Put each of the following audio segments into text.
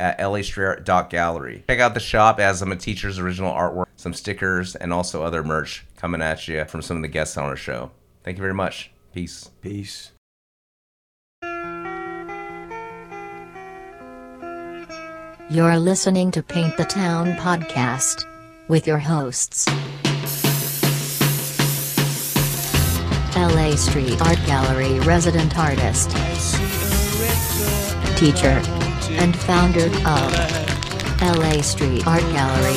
at lastrayer.gallery. Check out the shop as some of Teacher's original artwork, some stickers, and also other merch coming at you from some of the guests on our show. Thank you very much. Peace. Peace. You're listening to Paint the Town podcast with your hosts. LA Street Art Gallery resident artist, teacher, and founder of LA Street Art Gallery,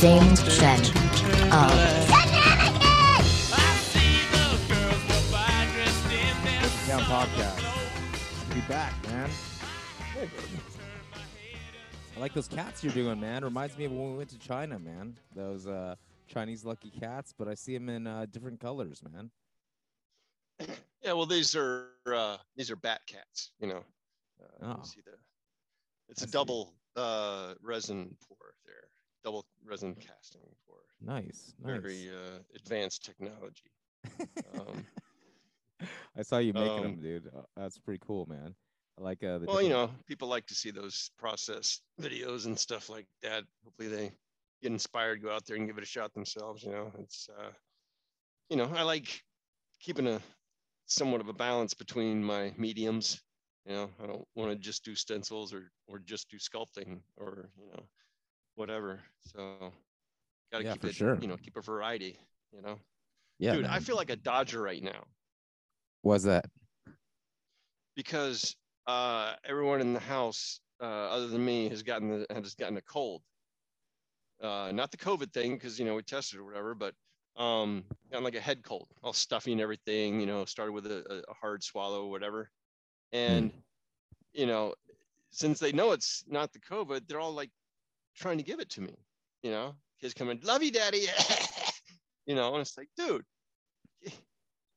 James Chen of Town Podcast. Be back, man. I like those cats you're doing, man. Reminds me of when we went to China, man. Those uh, Chinese lucky cats, but I see them in uh, different colors, man. Yeah, well, these are uh, these are bat cats. You know, uh, Oh. see the it's I a see. double uh, resin pour there, double resin casting pour. Nice, nice. Very uh, advanced technology. Um, I saw you making um, them, dude. Uh, That's pretty cool, man. I like uh, the. well, you know, people like to see those process videos and stuff like that. Hopefully, they get inspired, go out there and give it a shot themselves. You know, it's uh, you know, I like keeping a somewhat of a balance between my mediums. You know, I don't want to just do stencils or or just do sculpting or you know, whatever. So, gotta Yeah, keep for it. sure. You know, keep a variety. You know, yeah, dude, I feel like a Dodger right now Was that? because uh, everyone in the house, uh, other than me, has gotten the has gotten a cold. Uh, not the COVID thing, because you know we tested or whatever, but um, got like a head cold, all stuffy and everything. You know, started with a, a- a hard swallow or whatever, Hmm. and you know, since they know it's not the COVID, they're all like trying to give it to me. You know, kids come in, love you, daddy. you know, and it's like, dude,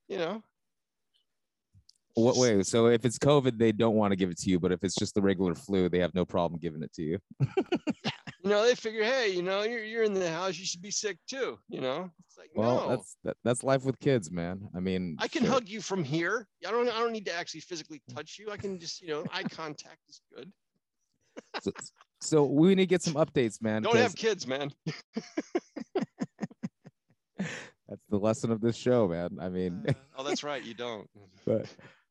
you know, What way? So if it's COVID, they don't want to give it to you, but if it's just the regular flu, they have no problem giving it to you. you know, they figure, hey, you know, you're you're in the house, you should be sick too. You know, it's like, Well, no, that's that, that's life with kids, man. I mean, I can sure. hug you from here. I don't I don't need to actually physically mm. touch you. I can just, you know, eye contact is good. So, so we need to get some updates, man. Don't have kids, man. That's the lesson of this show, man. I mean, uh, oh, that's right, you don't. but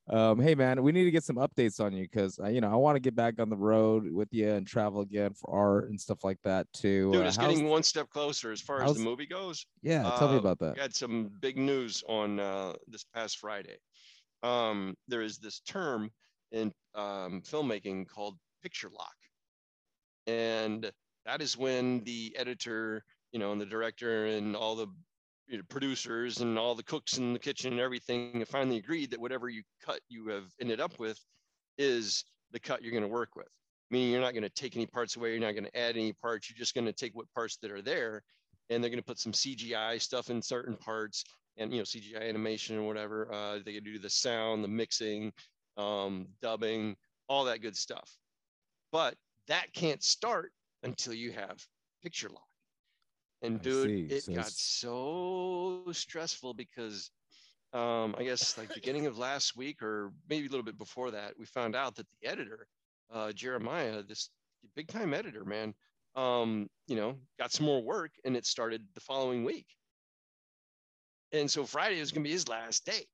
um, hey, man, we need to get some updates on you because you know I want to get back on the road with you and travel again for art and stuff like that too. Dude, Uh, it's getting one step closer as far as the movie goes. yeah, tell me uh, about that. We had some big news on uh, this past Friday. Um, there is this term in um, filmmaking called picture lock, and that is when the editor, you know, and the director and all the you know, producers and all the cooks in the kitchen and everything finally agreed that whatever you cut you have ended up with is the cut you're going to work with. Meaning you're not going to take any parts away, you're not going to add any parts, you're just going to take what parts that are there and they're going to put some CGI stuff in certain parts and you know CGI animation or whatever. Uh, they can do the sound, the mixing, um, dubbing, all that good stuff. But that can't start until you have picture lock. And I dude, see. it So got so stressful because um, I guess like beginning of last week or maybe a little bit before that, we found out that the editor, uh, Jeremiah, this big time editor, man, um, you know, got some more work and it started the following week. And so Friday was going to be his last day.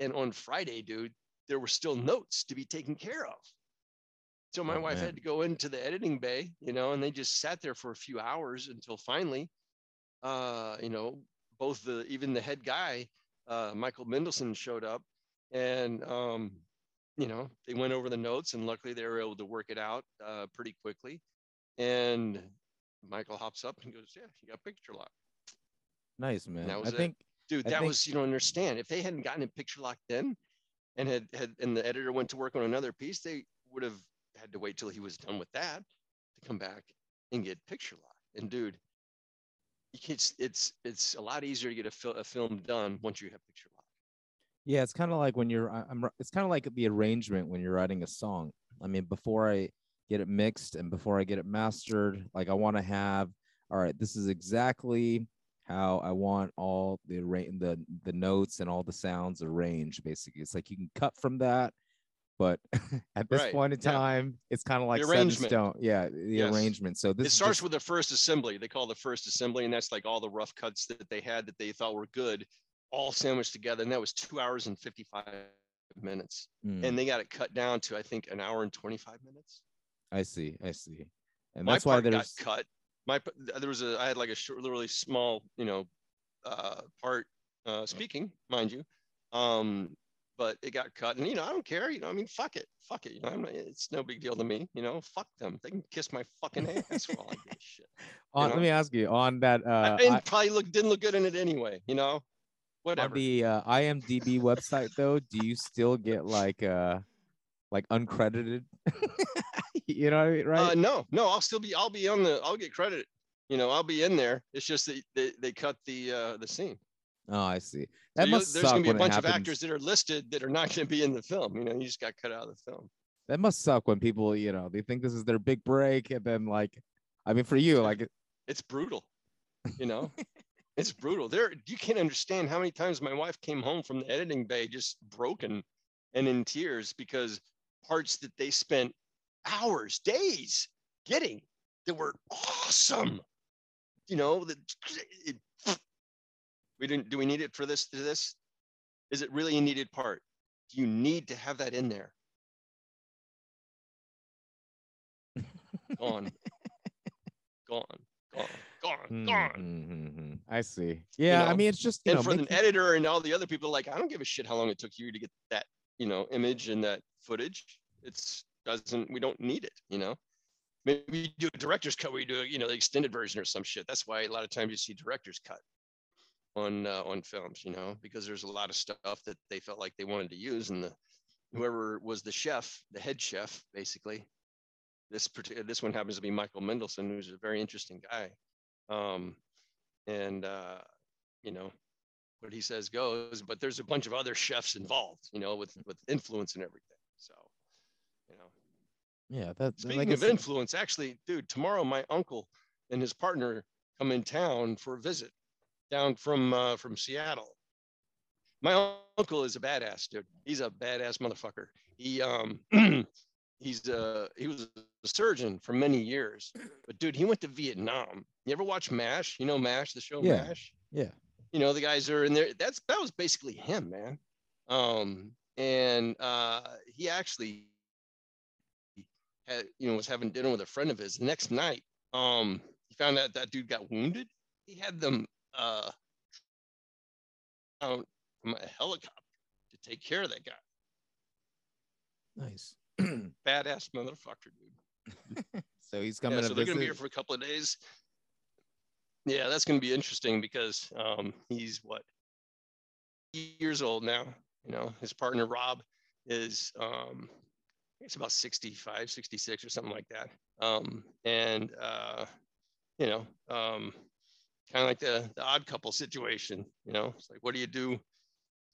And on Friday, dude, there were still notes to be taken care of. So my Oh, wife man. had to go into the editing bay, you know, and they just sat there for a few hours until finally, uh, you know, both the even the head guy, uh, Michael Mendelson showed up and um, you know, they went over the notes and luckily they were able to work it out uh, pretty quickly. And Michael hops up and goes, Yeah, you got picture lock. Nice, man. that I it. think Dude, that think- was you don't understand. If they hadn't gotten it picture lock then and had had and the editor went to work on another piece, they would have had to wait till he was done with that to come back and get picture lock. And dude, it's it's it's a lot easier to get a, fil- a film done once you have picture lock. Yeah, it's kind of like when you're. I'm. It's kind of like the arrangement when you're writing a song. I mean, before I get it mixed and before I get it mastered, like I want to have. All right, this is exactly how I want all the the the notes and all the sounds arranged. Basically, it's like you can cut from that, but at this Right, point in yeah. time, it's kind of like The arrangement. stone. Yeah, the Yes. arrangement. So this it starts just- with the first assembly. They call the first assembly, and that's like all the rough cuts that they had that they thought were good, all sandwiched together. And that was two hours and 55 minutes. Mm, And they got it cut down to, I think, an hour and 25 minutes. I see. I see. And My that's why part got there's cut. My there was a I had like a short, really small, you know, uh, part uh, speaking, mind you, um, but it got cut. And you know, I don't care. You know, I mean, fuck it, fuck it. You know, not- it's no big deal to me. You know, fuck them. They can kiss my fucking ass for all I give a shit. on, know? let me ask you on that uh I I- probably look didn't look good in it anyway. You know, on whatever. the uh, IMDb website though, do you still get like uh like uncredited? you know what I mean, right? Uh, no, no, I'll still be I'll be on the I'll get credit. You know, I'll be in there. It's just that they, they cut the uh, the scene. Oh, I see. So That you- must there's suck gonna be a bunch of actors that are listed that are not going to be in the film. You know, you just got cut out of the film. That must suck when people, you know, they think this is their big break, and then like, I mean, for you, like, It's brutal. You know, it's brutal. There, you can't understand how many times my wife came home from the editing bay just broken and in tears because parts that they spent hours, days getting that were awesome. You know, that it, we didn't. Do we need it for this? To this? Is it really a needed part? Do you need to have that in there? Gone. Gone. Gone. Gone. mm, Gone. mm, mm, mm. I see. Yeah, I know, mean, it's just you and know, for making- the editor and all the other people, like, I don't give a shit how long it took you to get that, you know, image and that footage. It's doesn't, we don't need it, you know. Maybe you do a director's cut where you do, you know, the extended version or some shit. That's why a lot of times you see director's cut on uh, on films, you know, because there's a lot of stuff that they felt like they wanted to use, and the whoever was the chef, the head chef, basically. This particular this one happens to be Michael Mendelson, who's a very interesting guy. Um, and uh, you know, what he says goes, but there's a bunch of other chefs involved, you know, with with influence and everything. So, you know, yeah, that speaking like of influence, actually, dude, tomorrow my uncle and his partner come in town for a visit down from uh, from Seattle. My uncle is a badass, dude. He's a badass motherfucker. He um he's uh he was a surgeon for many years, but dude, he went to Vietnam. You ever watch MASH? You know MASH, the show Yeah. MASH? yeah, you know the guys are in there that's that was basically him man um and uh he actually had you know was having dinner with a friend of his the next night um he found out that dude got wounded he had them uh out from a helicopter to take care of that guy nice. badass motherfucker dude so he's coming yeah, so they're gonna be here for a couple of days. Yeah, that's gonna be interesting because um, he's what years old now. You know, his partner Rob is um, it's about 65, 66 or something like that. Um, and uh, you know, um, kind of like the, the odd couple situation, you know, it's like what do you do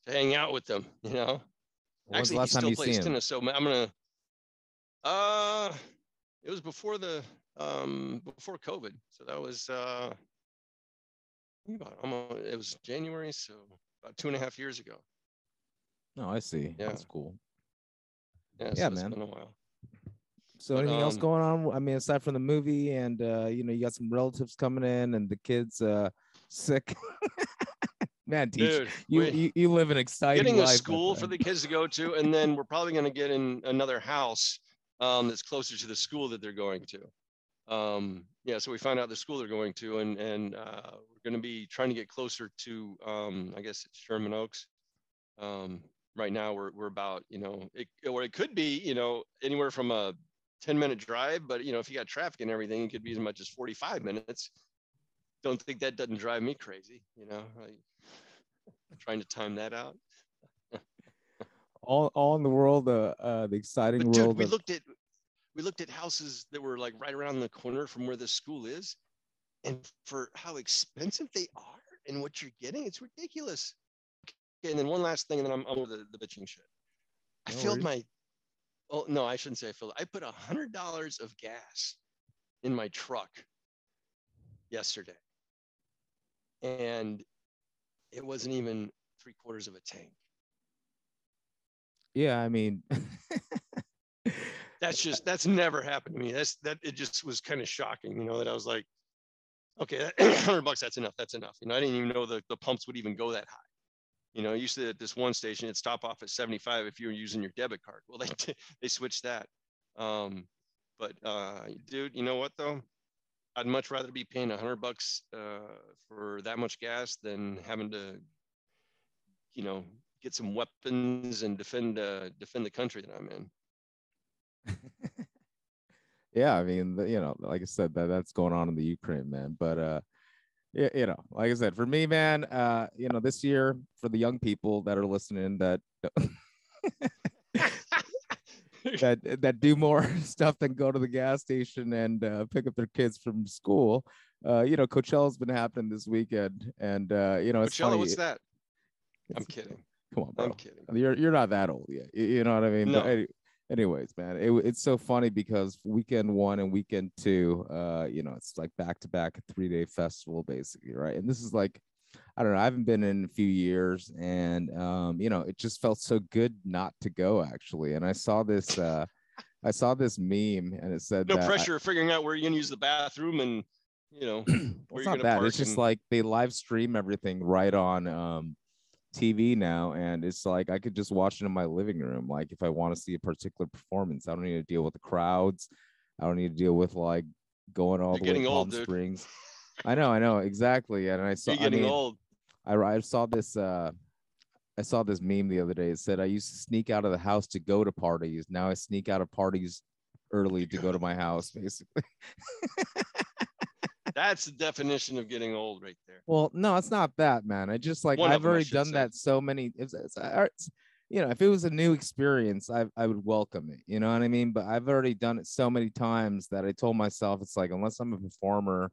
to hang out with them, you know? When's the Actually, last he still you plays tennis, so I'm gonna. Uh, it was before the um before COVID, so that was uh. About almost, it was January, so about two and a half years ago. No, I see. Yeah. That's cool. Yeah, Yeah, so it's man. been a while. So But, anything else um, going on? I mean, aside from the movie, and uh, you know, you got some relatives coming in, and the kids uh sick. Man, Dude, you, you you live an exciting getting a school for the kids to go to, and then we're probably going to get in another house um, that's closer to the school that they're going to. Um, yeah, so we found out the school they're going to, and and uh, we're going to be trying to get closer to, um, I guess it's Sherman Oaks. Um, right now, we're we're about you know, it, or it could be you know anywhere from a 10 minute drive, but you know if you got traffic and everything, it could be as much as 45 minutes. Don't think that doesn't drive me crazy, you know. Like, trying to time that out. all all in the world, uh, uh the exciting But dude, we of- looked at we looked at houses that were like right around the corner from where the school is, and for how expensive they are and what you're getting, it's ridiculous. Okay, and then one last thing, and then I'm over the, the bitching shit. I No filled worries. my oh no, I shouldn't say I filled. I put a hundred dollars of gas in my truck yesterday, and it wasn't even three quarters of a tank. Yeah, I mean, That's just that's never happened to me. That's that it just was kind of shocking, you know, that I was like, okay, hundred bucks, that's enough. That's enough. You know, I didn't even know the, the pumps would even go that high. You know, used to at this one station, it'd stop off at 75 if you were using your debit card. Well, they they switched that. Um, but uh, dude, you know what though? I'd much rather be paying a hundred bucks uh, for that much gas than having to, you know, get some weapons and defend uh, defend the country that I'm in. yeah, I mean, you know, like I said, that that's going on in the Ukraine, man. But uh, you know, like I said, for me, man, uh, you know, this year for the young people that are listening that that that do more stuff than go to the gas station and uh, pick up their kids from school. Uh, you know, Coachella's been happening this weekend, and uh, you know, it's Coachella, funny. what's that? I'm kidding. Come on, bro. I'm kidding. You're you're not that old yet. You, know what I mean? But No. any- anyways, man, it, it's so funny because weekend one and weekend two, uh, you know, it's like back to back three day festival basically, right? And this is like, I don't know, I haven't been in a few years, and um, you know, it just felt so good not to go actually. And I saw this, uh, I saw this meme, and it said No that I- pressure of figuring out where you're gonna use the bathroom and you know where it's you're not that. It's just and- like they live stream everything right on um, TV now, and it's like I could just watch it in my living room. Like if I want to see a particular performance, I don't need to deal with the crowds. I don't need to deal with like going all You're the way to Palm dude. Springs. I know, I know exactly. And I saw. you're I getting mean, old. I, I saw this. Uh, I saw this meme the other day. It said I used to sneak out of the house to go to parties. Now I sneak out of parties early to go to my house, basically. That's the definition of getting old right there. Well, no, it's not that, man. I just like One I've already done say. that so many. It's, it's, it's, you know, if it was a new experience, I I would welcome it. You know what I mean? But I've already done it so many times that I told myself it's like unless I'm a performer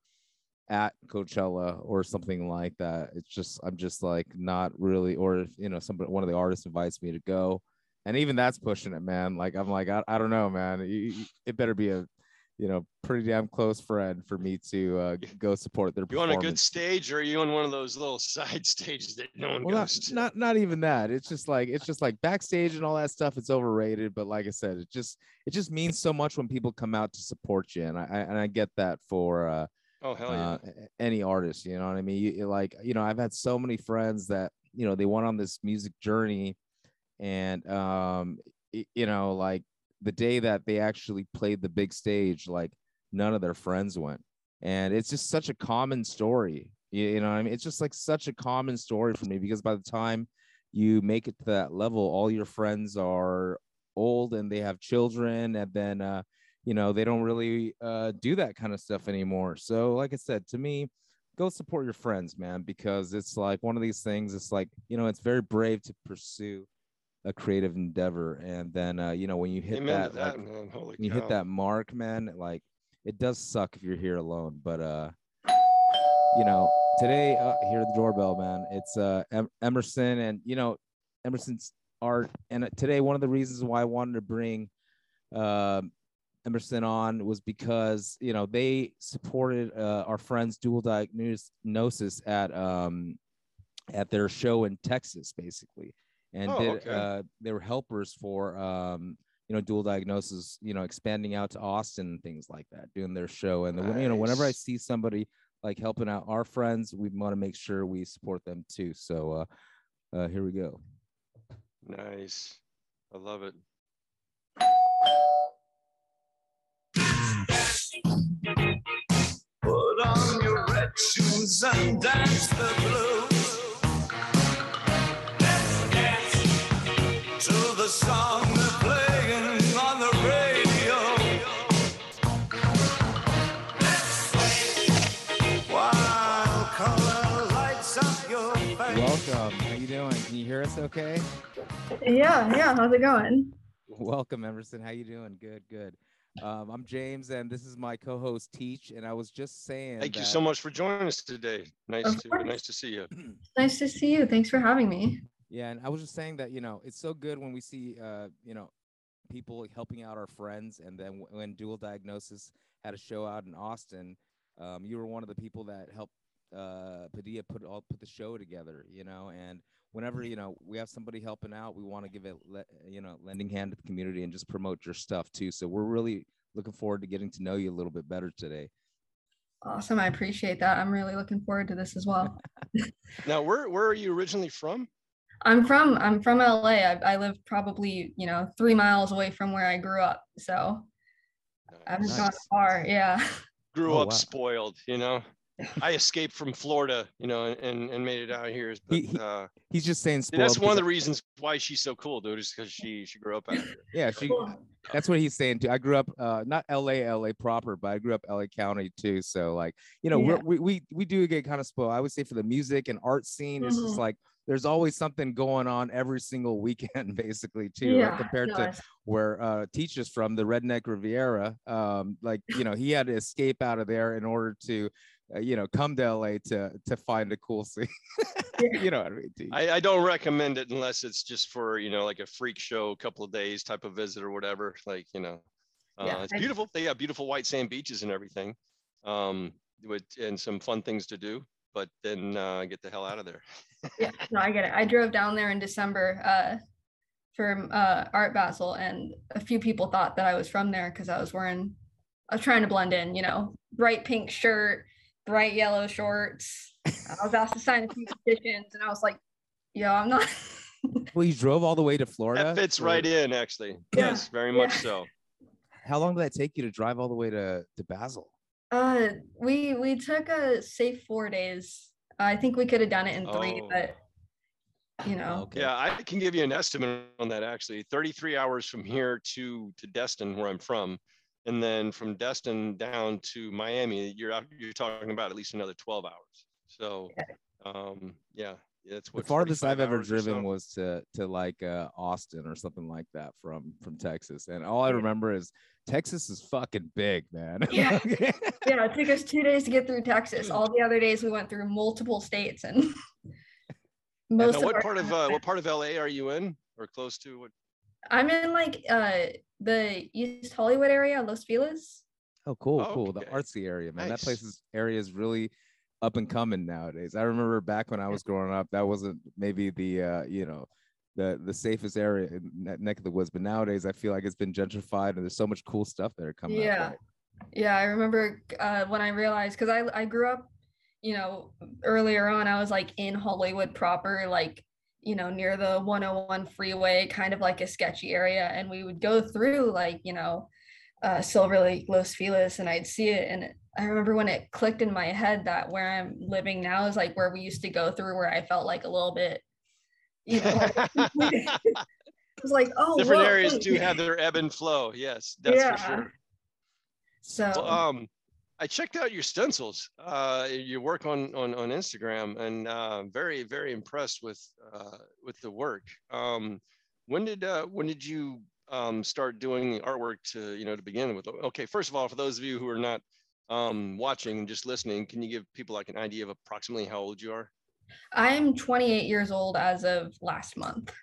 at Coachella or something like that, it's just I'm just like not really. Or if you know somebody one of the artists invites me to go, and even that's pushing it, man. Like I'm like I, I don't know, man. You- you- it better be a you know pretty damn close friend for me to uh, go support their You on a good stage or are you on one of those little side stages that no one well, not, goes to? not not even that it's just like it's just like backstage and all that stuff it's overrated but like i said it just it just means so much when people come out to support you and i, I and i get that for uh, oh hell yeah. uh any artist you know what i mean you, like you know i've had so many friends that you know they went on this music journey and um you know like the day that they actually played the big stage like none of their friends went. And it's just such a common story. You, you know i mean? It's just like such a common story for me because by the time you make it to that level all your friends are old and they have children and then uh you know they don't really uh do that kind of stuff anymore. So like i said to me go support your friends man because it's like one of these things it's like you know it's very brave to pursue a creative endeavor and then uh you know when you hit Amen that, that, like, man. Holy when you cow. hit that mark man like it does suck if you're here alone but uh you know today uh hear the doorbell man it's uh em- emerson and you know emerson's art and uh, today one of the reasons why i wanted to bring um emerson on was because you know they supported uh, our friends dual diagnosis at um at their show in texas basically and Oh, did okay. uh they were helpers for um you know dual diagnosis you know expanding out to austin and things like that doing their show and the, you know whenever i see somebody like helping out our friends we want to make sure we support them too so uh uh here we go Nice. I love it. Put on your red shoes and dance the blues. Welcome how you doing can you hear us okay Yeah, yeah. How's it going? welcome emerson how you doing good good Um, I'm James, and this is my co-host Teach. And I was just saying, Thank you so much for joining us today. Nice Of to course. nice to see you. Nice to see you. Thanks for having me. Yeah, and I was just saying that you know it's so good when we see uh, you know people helping out our friends, and then w- when Dual Diagnosis had a show out in Austin, um, you were one of the people that helped uh, Padilla put all put the show together. You know, and whenever you know we have somebody helping out, we want to give it le- you know lending hand to the community and just promote your stuff too. So we're really looking forward to getting to know you a little bit better today. Awesome. I appreciate that. I'm really looking forward to this as well. Now, where where are you originally from? I'm from I'm from LA. I, I live probably you know three miles away from where I grew up, so I haven't gone far. Yeah. Grew Oh, up wow. spoiled, you know. I escaped from Florida, you know, and and made it out here. But He- he- uh, He's just saying spoiled. that's one of the reasons why she's so cool, dude, is because she she grew up out here. yeah, she That's what he's saying too. I grew up uh not LA, LA proper, but I grew up LA County too. So like, you know, Yeah. we're, we we we do get kind of spoiled. I would say for the music and art scene, it's just Mhm. like there's always something going on every single weekend, basically too. Yeah. right? Compared no, to where uh teachers from the Redneck Riviera, um, like you know, he had to escape out of there in order to, uh, you know, come to LA to to find a cool scene. You know what I mean? Teach? I, I don't recommend it unless it's just for you know like a freak show, a couple of days type of visit or whatever. Like you know, uh, Yeah, it's I- beautiful. They have beautiful white sand beaches and everything, um, with and some fun things to do. But then uh, get the hell out of there. yeah. No, I get it. I drove down there in December uh, for uh, Art Basel, and a few people thought that I was from there because I was wearing. I was trying to blend in, you know, bright pink shirt, bright yellow shorts. I was asked to sign a few petitions, and I was like, "Yo, I'm not." well, you drove all the way to Florida. That fits for- right in, actually. Yeah, Yes, very much so. How long did that take you to drive all the way to to Basel? Uh, we we took a safe four days. I think we could have done it in three, Oh. but you know, Okay. Yeah, I can give you an estimate on that actually. 33 hours from here to to Destin, where I'm from, and then from Destin down to Miami, you're out, you're talking about at least another 12 hours. So, um, yeah, that's the farthest I've ever driven so? was to to like uh, Austin or something like that from from Texas, and all I remember is Texas is fucking big, man. Yeah. yeah, it took us two days to get through Texas. All the other days we went through multiple states and most Now, of what our part of uh, what part of LA are you in, or close to? What? I'm in like uh the East Hollywood area, Los Feliz. oh, cool, cool. The artsy area, man. That Nice. place is area is really up and coming nowadays. I remember back when I was growing up, that wasn't maybe the uh, you know the the safest area in that neck of the woods, but nowadays I feel like it's been gentrified and there's so much cool stuff that are coming Yeah. up. Yeah, I remember uh, when I realized because I I grew up, you know, earlier on I was like in Hollywood proper, like you know near the 101 freeway, kind of like a sketchy area, and we would go through like you know, uh, Silver Lake, Los Feliz, and I'd see it, and I remember when it clicked in my head that where I'm living now is like where we used to go through, where I felt like a little bit, you know, like, it was like oh Different whoa, areas wait. do have their ebb and flow. Yes, that's Yeah. for sure. so Well, um, I checked out your stencils, uh, your work on on on Instagram, and uh, very very impressed with uh, with the work. Um, when did uh, when did you um, start doing the artwork to you know to begin with? Okay, first of all, for those of you who are not um, watching and just listening, can you give people like an idea of approximately how old you are? I'm 28 years old as of last month.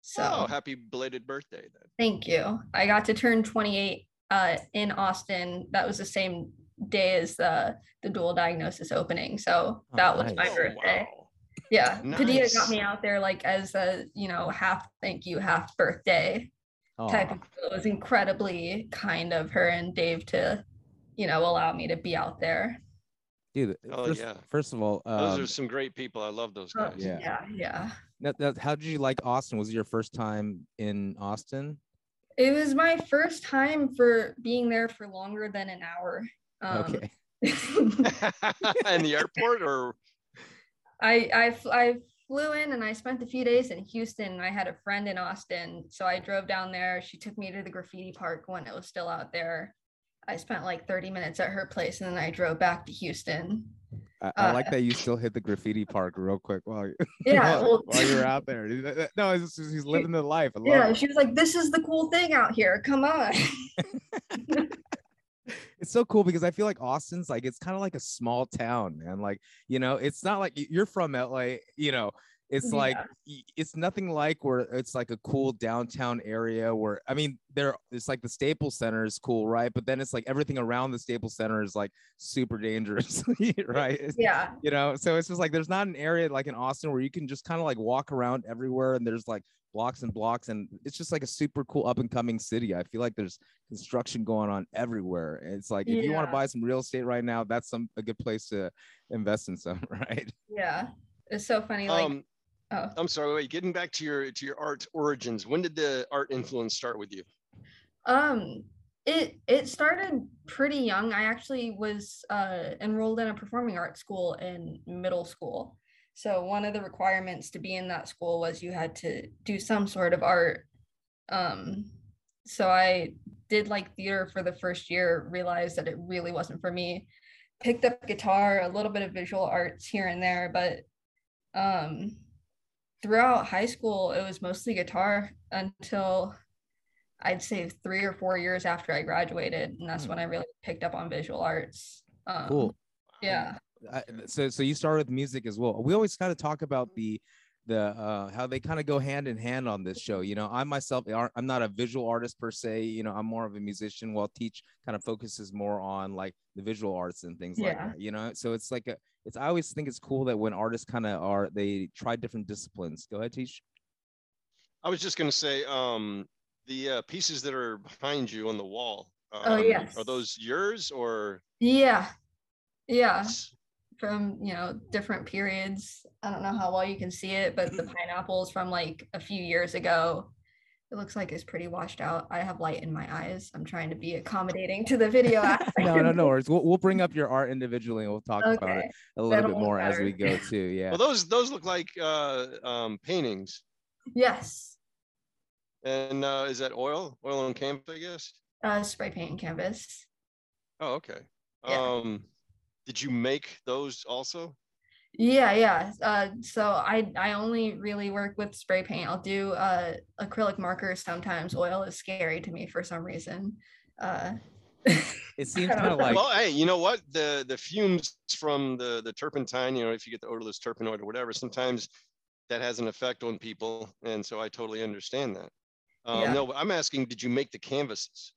So oh, happy belated birthday then. thank you. I got to turn 28 uh, in Austin. That was the same day as the the dual diagnosis opening. So Oh, that was my nice. Oh, birthday. wow. Yeah. Padilla got me out there like as a, you know, half thank you, half birthday type of it was incredibly kind of her and Dave to, you know, allow me to be out there. Dude, Oh, first, yeah. first of all, Those um, are some great people. I love those Oh, guys. Yeah. yeah, yeah. now- now, how did you like Austin? Was it your first time in Austin? It was my first time for being there for longer than an hour. Um, okay. in the airport or I, I f- I flew in and I spent a few days in Houston. I had a friend in Austin, so I drove down there. She took me to the graffiti park when it was still out there. I spent like 30 minutes at her place and then I drove back to Houston. I, I like Uh, that you still hit the graffiti park real quick while you Yeah, while, well- while you're out there. No, just, he's living the life. Yeah, it. she was like, "This is the cool thing out here. Come on." it's so cool because I feel like Austin's like it's kind of like a small town, man. Like you know, it's not like you're from LA. You know, it's like Yeah. y- it's nothing like where it's like a cool downtown area where I mean, there it's like the Staples Center is cool, right? But then it's like everything around the Staples Center is like super dangerous, right? It's- yeah, you know so it's just like there's not an area like in austin where you can just kind of like walk around everywhere and there's like blocks and blocks and it's just like a super cool up and coming city i feel like there's construction going on everywhere And it's like if you want to buy some real estate right now that's some a good place to invest in some right yeah. It's so funny. Like, Um, oh, I'm sorry. Wait, getting back to your to your art origins. When did the art influence start with you? Um, it it started pretty young. I actually was uh, enrolled in a performing arts school in middle school. So one of the requirements to be in that school was you had to do some sort of art. Um, so I did like theater for the first year, realized that it really wasn't for me. Picked up guitar, a little bit of visual arts here and there, but um, throughout high school, it was mostly guitar until I'd say three or four years after I graduated, and that's Hmm. when I really picked up on visual arts. Um, cool Yeah. I, so so you started with music as well we always kind of talk about the the uh how they kind of go hand in hand on this show you know i myself aren't- i'm not a visual artist per se you know i'm more of a musician while teach kind of focuses more on like the visual arts and things like that you know so it's like a it's i always think it's cool that when artists kind of are they try different disciplines go ahead teach I was just going to say, um, the uh, pieces that are behind you on the wall. Um, Oh, yes. Are those yours or? Yeah. Yeah. From, you know, different periods. I don't know how well you can see it, but the pineapples from like a few years ago. It looks like it's pretty washed out. I have light in my eyes. I'm trying to be accommodating to the video. no no no worries we'll, we'll bring up your art individually and we'll talk about it a little That'll bit more as we go too yeah Well, those those look like uh, um, paintings. Yes. And uh, is that oil? Oil on canvas, I guess. Uh, spray paint and canvas. Oh, okay. Yeah. Um, did you make those also? Yeah, yeah. Uh, so I I only really work with spray paint. I'll do uh acrylic markers sometimes. Oil is scary to me for some reason. Uh, it seems kind of like well, hey, you know what? The the fumes from the the turpentine, you know, if you get the odorless turpenoid or whatever, sometimes that has an effect on people, and so I totally understand that. Um, Yeah. No, but I'm asking, did you make the canvases?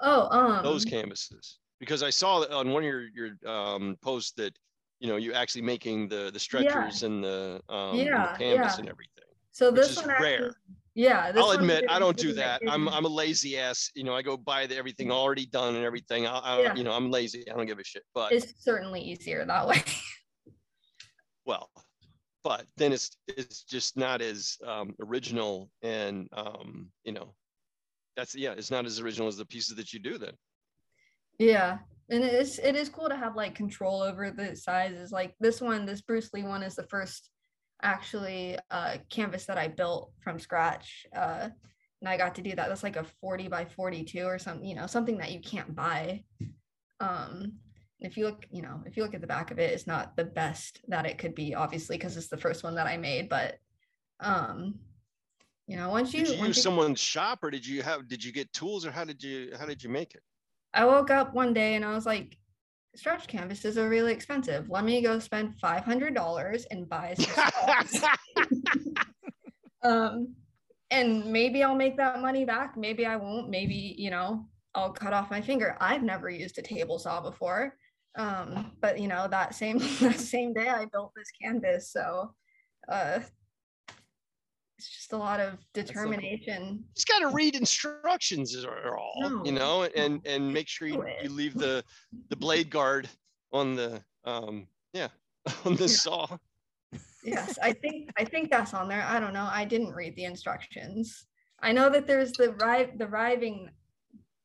oh, um, Those canvases? Because I saw on one of your your um, posts that you know you actually making the the stretchers and the um, and the Yeah, canvas yeah. and everything. so this is one actually- rare. yeah, this I'll admit I don't do that. I'm I'm a lazy ass. You know, I go buy the everything already done and everything. I, I Yeah. you know I'm lazy. I don't give a shit. But It's certainly easier that way. well, but then it's it's just not as um, original and um, you know that's yeah it's not as original as the pieces that you do then. Yeah. And it is it is cool to have like control over the sizes. Like this one, this Bruce Lee one is the first actually uh canvas that I built from scratch. Uh and I got to do that. That's like a 40 by 42 or something, you know, something that you can't buy. Um if you look, you know, if you look at the back of it, it's not the best that it could be, obviously, because it's the first one that I made. But um, you know, once you, Did you once use you someone's shop or did you have did you get tools or how did you how did you make it? I woke up one day and I was like, stretch canvases are really expensive. Let me go spend five hundred dollars and buy some um, and maybe I'll make that money back. Maybe I won't. Maybe you know I'll cut off my finger. I've never used a table saw before. Um, but you know that same that same day I built this canvas. So, uh, it's just a lot of so determination. just got to read instructions or all you know and and make sure you, you leave the the blade guard on the um yeah on the Yeah. saw. Yes i think i think that's on there. I don't know. I didn't read the instructions. I know that there's the ri- the riving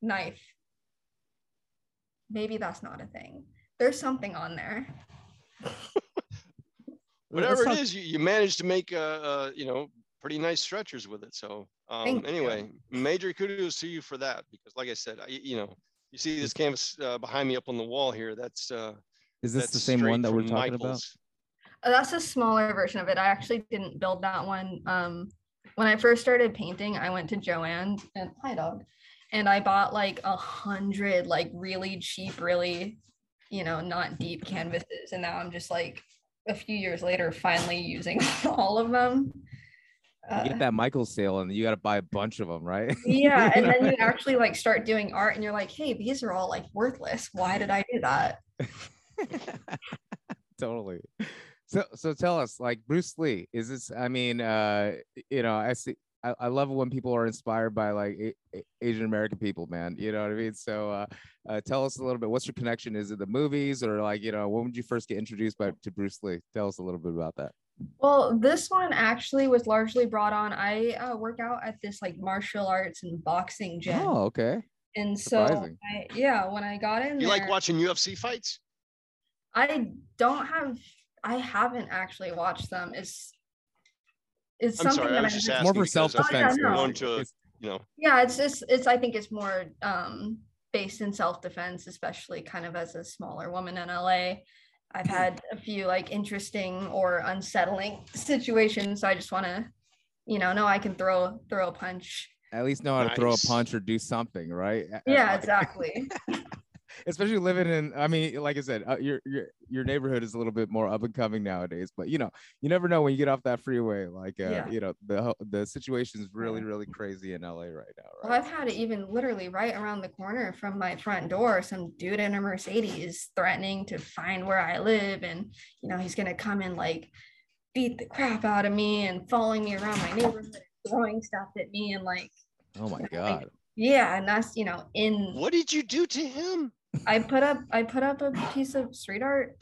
knife. Maybe that's not a thing. There's something on there. Whatever it is you, you managed to make a, uh you know pretty nice stretchers with it so um Thank you. anyway major kudos to you for that because like i said I, you know you see this canvas uh, behind me up on the wall here that's uh Is this that's the same one that we're from talking about? Michaels. Uh, That's a smaller version of it. I actually didn't build that one. Um, when I first started painting, I went to Joanne and hi dog, and I bought like a hundred like really cheap, really, you know, not deep canvases, and now I'm just like a few years later finally using all of them. You Uh, get that Michael sale and you got to buy a bunch of them, right? yeah, and then you actually like start doing art, and you're like, hey, these are all like worthless. Why did I do that? totally. So so tell us, like Bruce Lee, is this? I mean, uh, you know, I see. I, I love when people are inspired by like A- A- Asian American people, man. You know what I mean? So uh, uh, tell us a little bit. What's your connection? Is it the movies or like you know when would you first get introduced by to Bruce Lee? Tell us a little bit about that. Well, this one actually was largely brought on. I uh, work out at this like martial arts and boxing gym, Oh, okay. and so. I, yeah, when I got in You there, like watching UFC fights? I don't have, I haven't actually watched them. It's it's I'm something sorry, I was I just just- asking. More for self-defense. Oh, yeah, no. Going to a, you know, yeah, it's just it's I think it's more um based in self-defense, especially kind of as a smaller woman in LA. I've had a few like interesting or unsettling situations. So I just want to, you know, know I can throw throw a punch. At least know how to throw a punch or do something, right? Yeah, exactly. especially living in i mean like i said uh, your your your neighborhood is a little bit more up and coming nowadays but you know you never know when you get off that freeway like uh, Yeah. you know the the situation is really really crazy in la right now Well, I've had it even literally right around the corner from my front door. Some dude in a Mercedes threatening to find where I live, and you know he's gonna come and like beat the crap out of me and following me around my neighborhood, throwing stuff at me, and like oh my like, god yeah, and that's you know in. what did you do to him? I put up I put up a piece of street art.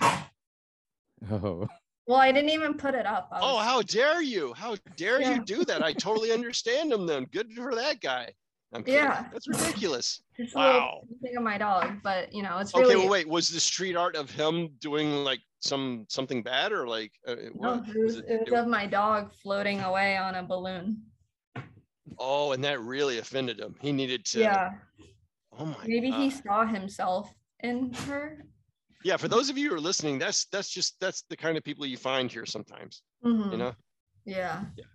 oh Well, I didn't even put it up. I Oh, how dare you? How dare Yeah. you do that? I totally understand him then. Good for that guy. I'm kidding. Yeah. That's ridiculous. just wow. thing of my dog, but you know it's really... Okay, well, wait. Was the street art of him doing like some something bad or like uh, no, what? it was, Was it it- was of my dog floating away on a balloon. oh, and that really offended him. He needed to. Yeah, Oh my. maybe he saw himself in her. Yeah, for those of you who are listening, that's that's just that's the kind of people you find here sometimes. Mhm. You know. Yeah. Yeah.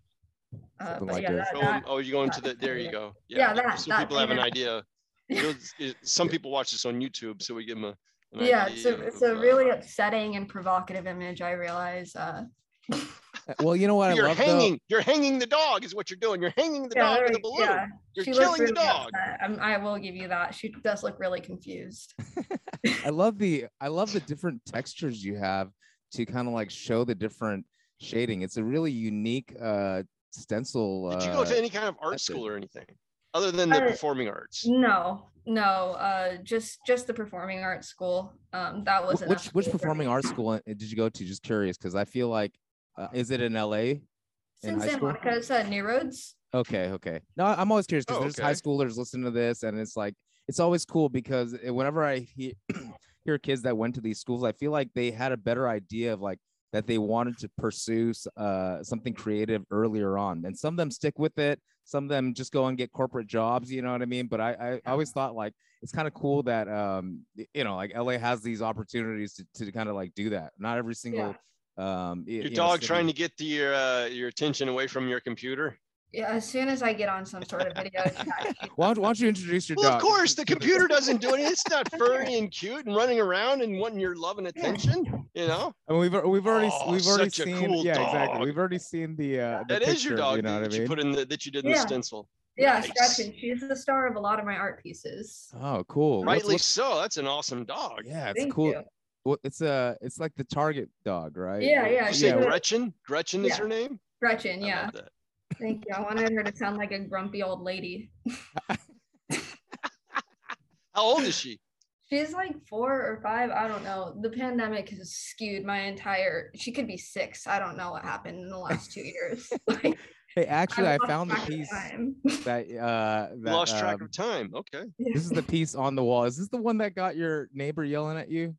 Uh, but like yeah, that, Oh, that- oh, you're going to the. There you go. Yeah, that- So that people have an uh, idea. You know, it's- it- some people watch this on YouTube, so we give them a. yeah, it's a it's a uh, really upsetting and provocative image. I realize. Uh, well you know what i You're love hanging. You're hanging the dog, is what you're doing. You're hanging the yeah, dog there with a balloon. yeah, You're she looked killing the dog. Um, I will give you that. She does look really confused. i love the i love the different textures you have to kind of like show the different shading it's a really unique uh stencil Did you go to uh, any kind of art method. school or anything other than the Uh, performing arts? No, no, uh, just just the performing arts school. Um, that was which which performing arts school uh, did you go to just curious because i feel like uh, is it in la It's in in high Santa school? Monica. It's at New Roads. Okay, okay. No, I'm always curious because Oh, there's high schoolers listening to this, and it's like it's always cool because whenever I hear hear kids that went to these schools, I feel like they had a better idea of like that they wanted to pursue uh, something creative earlier on, and some of them stick with it. Some of them just go and get corporate jobs. You know what I mean? But I I always thought like it's kind of cool that um you know like LA has these opportunities to, to kind of like do that. Not every single um Your dog trying to get the, your uh, your attention away from your computer. Yeah, as soon as I get on some sort of video chat, Why don't, why don't you introduce your Well, dog? of course, the computer doesn't do anything. It's not furry and cute and running around and wanting your love and attention. You know, And we've we've already Oh, we've already such a seen cool yeah exactly we've already seen the uh the that is your dog you know that what you mean put in the that you did in the stencil. yeah, Nice. Scratchin. She's the star of a lot of my art pieces. oh cool What's- Rightly what's- so. That's an awesome dog. yeah it's Thank cool you. Well, it's a it's like the target dog right Yeah, yeah, You say Yeah. Gretchen? Gretchen is her name? Gretchen, yeah. Thank you. I wanted her to sound like a grumpy old lady. How old is she? She's like four or five. I don't know. The pandemic has skewed my entire. She could be six. I don't know what happened in the last two years. Like, hey actually i lost found the piece that uh that Lost track um, of time. Okay. this is the piece on the wall is this the one that got your neighbor yelling at you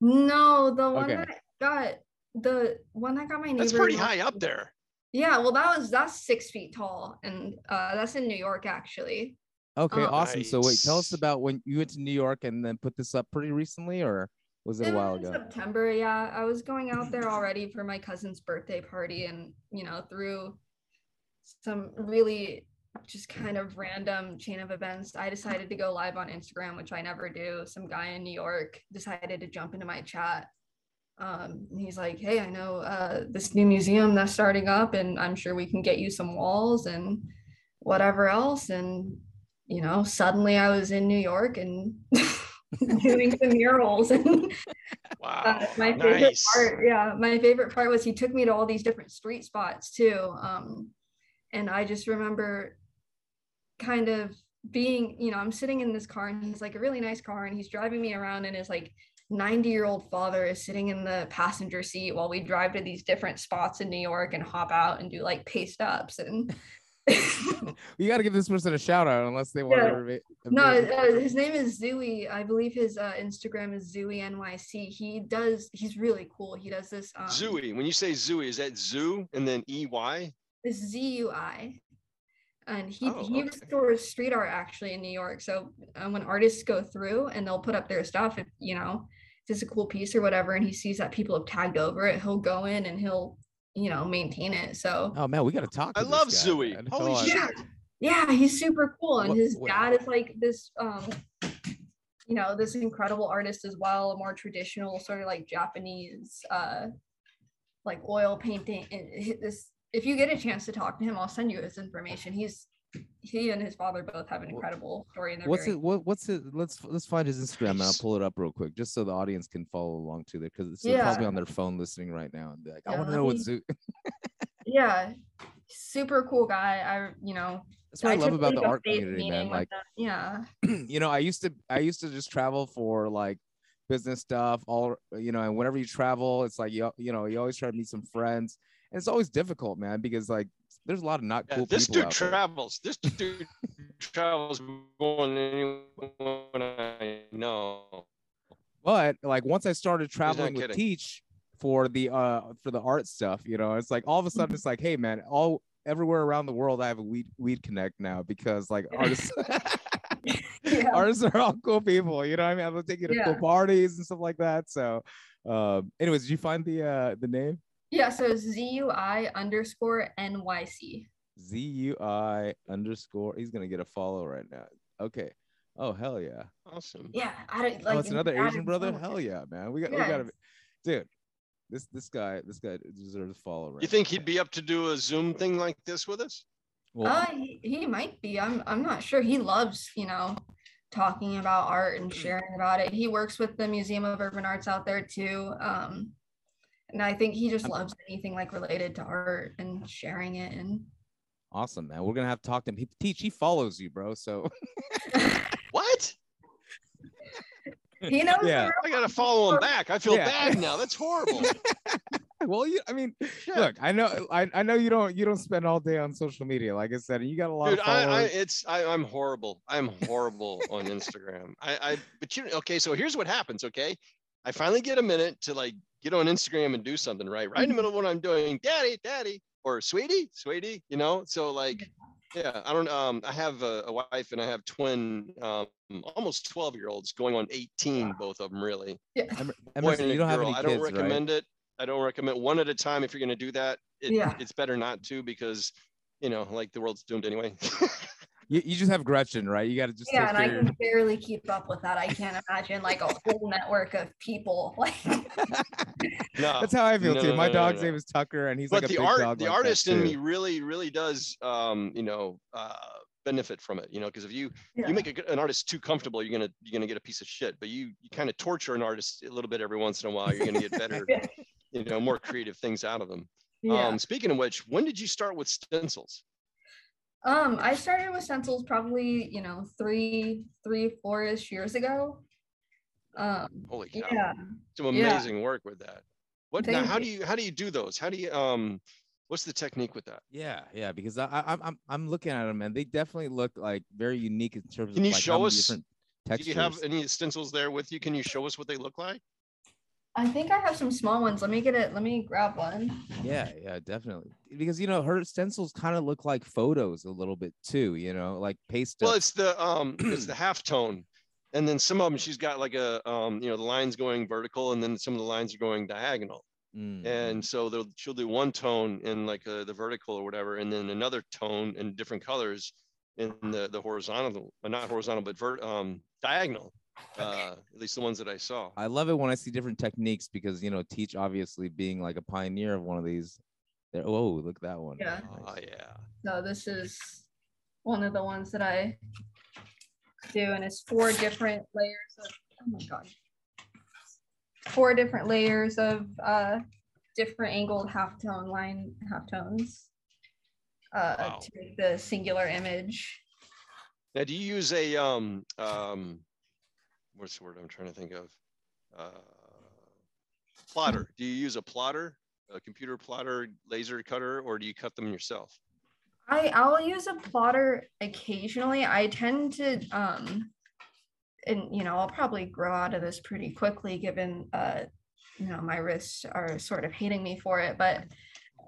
No, the one Okay. that got the one that got my neighbor. That's pretty yelling- high up there. Yeah, well, that was that's six feet tall, and uh, that's in New York actually. okay Oh. awesome so wait tell us about when you went to new york and then put this up pretty recently or Was it a while ago? September, yeah. I was going out there already for my cousin's birthday party, and you know, through some really just kind of random chain of events, I decided to go live on Instagram, which I never do. Some guy in New York decided to jump into my chat. Um, he's like, "Hey, I know uh, this new museum that's starting up, and I'm sure we can get you some walls and whatever else." And you know, suddenly I was in New York and doing some murals and Wow. uh, my favorite nice. part, yeah, my favorite part was he took me to all these different street spots too. Um, and I just remember kind of being, you know, I'm sitting in this car and he's like a really nice car and he's driving me around and his like 90 year old father is sitting in the passenger seat while we drive to these different spots in New York and hop out and do like paste ups and You got to give this person a shout out unless they want Yeah. to. Remain, No, uh, his name is Zui. I believe his uh, Instagram is Zui NYC. He does. He's really cool. He does this. Um, Zooey. When you say Zooey, is that zoo and then E Y? This Z U I, and he Oh, he okay. restores street art actually in New York. So um, when artists go through and they'll put up their stuff, if you know, if it's a cool piece or whatever, and he sees that people have tagged over it, he'll go in and he'll you know maintain it. So Oh man, we got to talk. I love guy, Zui. Holy shit. yeah, he's super cool, and What- his dad is like this um you know this incredible artist as well, a more traditional sort of like Japanese uh like oil painting. And this, if you get a chance to talk to him, I'll send you his information. He's he and his father both have an incredible story in What's very- it? What, what's it? Let's let's find his Instagram and I'll pull it up real quick, just so the audience can follow along too. there, because they're probably on their phone listening right now and be like, I want to know what me- Zoo. yeah, super cool guy. I you know. That's what I, took love about the art community, man. Like, yeah, you know, I used to I used to just travel for like business stuff. All you know, and whenever you travel, it's like you you know you always try to meet some friends, and it's always difficult, man, because like there's a lot of not Yeah, cool this people dude out there. travels. This dude travels more than anyone I know. But like once I started traveling with kidding. Teach for the uh for the art stuff, you know, it's like all of a sudden it's like, hey man, all everywhere around the world I have a weed weed connect now because like artists yeah. artists are all cool people, you know what I mean? I'm gonna take you to cool parties and stuff like that. So um anyways, did you find the uh the name? Yeah, so ZUI underscore NYC. Z U I underscore he's gonna get a follow right now. Okay. Oh hell yeah. Awesome. Yeah, I don't like. oh, it's another Asian brother? so- Hell yeah, man. We got we gotta dude. This this guy this guy deserves a follow right You think he'd be up to do a Zoom thing like this with us? well, Uh, he, he might be. I'm I'm not sure. He loves, you know, talking about art and sharing about it. He works with the Museum of Urban Arts out there too. Um, and I think he just loves anything like related to art and sharing it. And Awesome, man. We're gonna have to talk to him. He, Teach, he follows you, bro. So What? he knows. Yeah. I gotta follow him back. I feel Yeah. bad now. That's horrible. well, you I mean, Shit. look, I know I, I know you don't you don't spend all day on social media, like I said, and you got a lot Dude, of I, I it's I, I'm horrible. I'm horrible on Instagram. I, I but you okay, so here's what happens, okay? I finally get a minute to like get on Instagram and do something, right? Right in the middle of what I'm doing, daddy, daddy, or sweetie, sweetie, you know? So like yeah, I don't um I have a, a wife and I have twin um almost 12 year olds going on 18, both of them really. Em- Boy Emerson, and you don't have girl. any I don't right? recommend it. I don't recommend one at a time if you're gonna do that. It, Yeah. it's better not to because you know, like the world's doomed anyway. You, you just have Gretchen, right? You got to just Yeah, take and I care of can barely keep up with that. I can't imagine like a whole network of people. Like, no. That's how I feel No, too. no, My no, no, dog's no. name is Tucker, and he's but like a the big art dog the like artist in me really really does um you know uh benefit from it you know because if you yeah. you make a, an artist too comfortable you're gonna you're gonna get a piece of shit but you you kind of torture an artist a little bit every once in a while you're gonna get better you know more creative things out of them yeah. um speaking of which when did you start with stencils Um, I started with stencils probably, you know, three, three, four-ish years ago. Um, holy cow yeah. some yeah. amazing work with that what now how do you how do you do those how do you um what's the technique with that Yeah, yeah, because I, I I'm I'm I'm looking at them, and they definitely look like very unique in terms Can of you like show us- different do textures. you have any stencils there with you can you show us what they look like I think I have some small ones. Let me get it. Let me grab one. Yeah, yeah, definitely. Because you know her stencils kind of look like photos a little bit too. You know, like paste. well it's the um it's the half tone and then some of them she's got like a um, you know the lines going vertical, and then some of the lines are going diagonal. Mm. And so they'll, she'll do one tone in like uh, the vertical or whatever, and then another tone in different colors in the the horizontal, uh, not horizontal, but vert, um, diagonal. Uh, at least the ones that I saw. I love it when I see different techniques because you know, teach obviously being like a pioneer of one of these. There, oh, look at that one. Yeah. Oh yeah. So this is one of the ones that I do, and it's four different layers of, oh my god. Four different layers of uh, different angled halftone line halftones uh, Wow. to make the singular image. Now, do you use a um um, what's the word I'm trying to think of? Uh, plotter. Do you use a plotter, a computer plotter, laser cutter, or do you cut them yourself? I I'll use a plotter occasionally. I tend to um and you know, I'll probably grow out of this pretty quickly given uh you know, my wrists are sort of hating me for it, but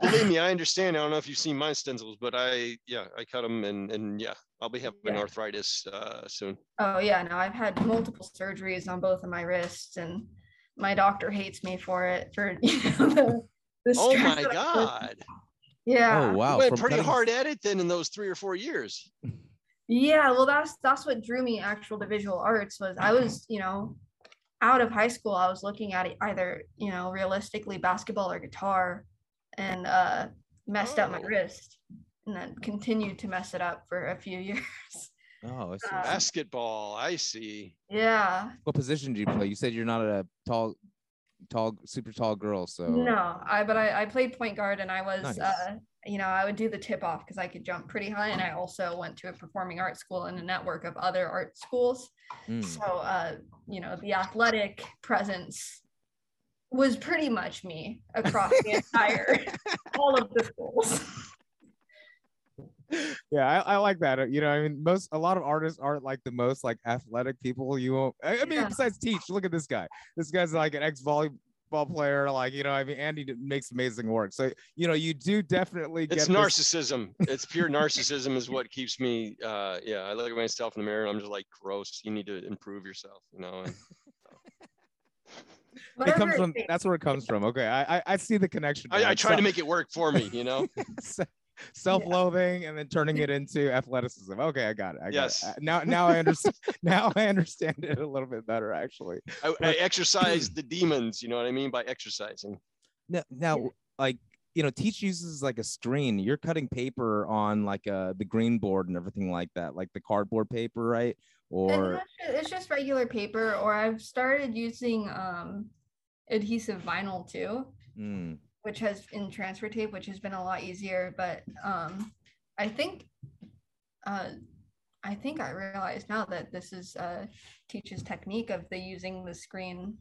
Believe me, I understand. I don't know if you've seen my stencils, but I yeah, I cut them and and yeah, I'll be having Yeah. arthritis uh, soon. oh yeah, no, I've had multiple surgeries on both of my wrists and my doctor hates me for it for you know the, the Oh my that I put- god! Yeah. Oh wow. you went from pretty cutting- hard at it then in those three or four years. Yeah, well, that's that's what drew me actual to visual arts was I was, you know, out of high school, I was looking at either, you know, realistically basketball or guitar, and uh, messed up my Oh. wrist, and then continued to mess it up for a few years. Oh, I see. Uh, Basketball, I see. yeah, what position do you play? You said you're not a tall, tall, super tall girl. So no, I but I I played point guard, and I was, Nice. uh, you know, I would do the tip off because I could jump pretty high, and I also went to a performing arts school and a network of other art schools. Mm. So, uh, you know, the athletic presence was pretty much me across the entire, all of the schools. yeah, I, I like that. Uh, You know, I mean, most a lot of artists aren't like the most like athletic people. You won't. I, I mean, Yeah. besides teach, look at this guy. This guy's like an ex volleyball player. Like you know, I mean, Andy makes amazing work. So you know, you do definitely get It's this- narcissism. It's pure narcissism is what keeps me. Uh, yeah, I look at myself in the mirror and I'm just like, gross. You need to improve yourself. You know. And It comes from. takes. That's where it comes from. Okay, I I, I see the connection. I, I man. try to make it work for me. You know. self-loathing and then turning it into athleticism. Okay, I got it. I got Yes. it. Uh, Now now I understand now I understand it a little bit better actually. I, I exercise the demons. You know what I mean by exercising. Now, now like you know, Teach uses like a screen. You're cutting paper on like uh the green board and everything like that, like the cardboard paper, right? Or that's ju- it's just regular paper, or I've started using um, adhesive vinyl too, Mm, which has in transfer tape, which has been a lot easier. But um, I think, uh, I think I realize now that this is uh, Teach's technique of the using the screen.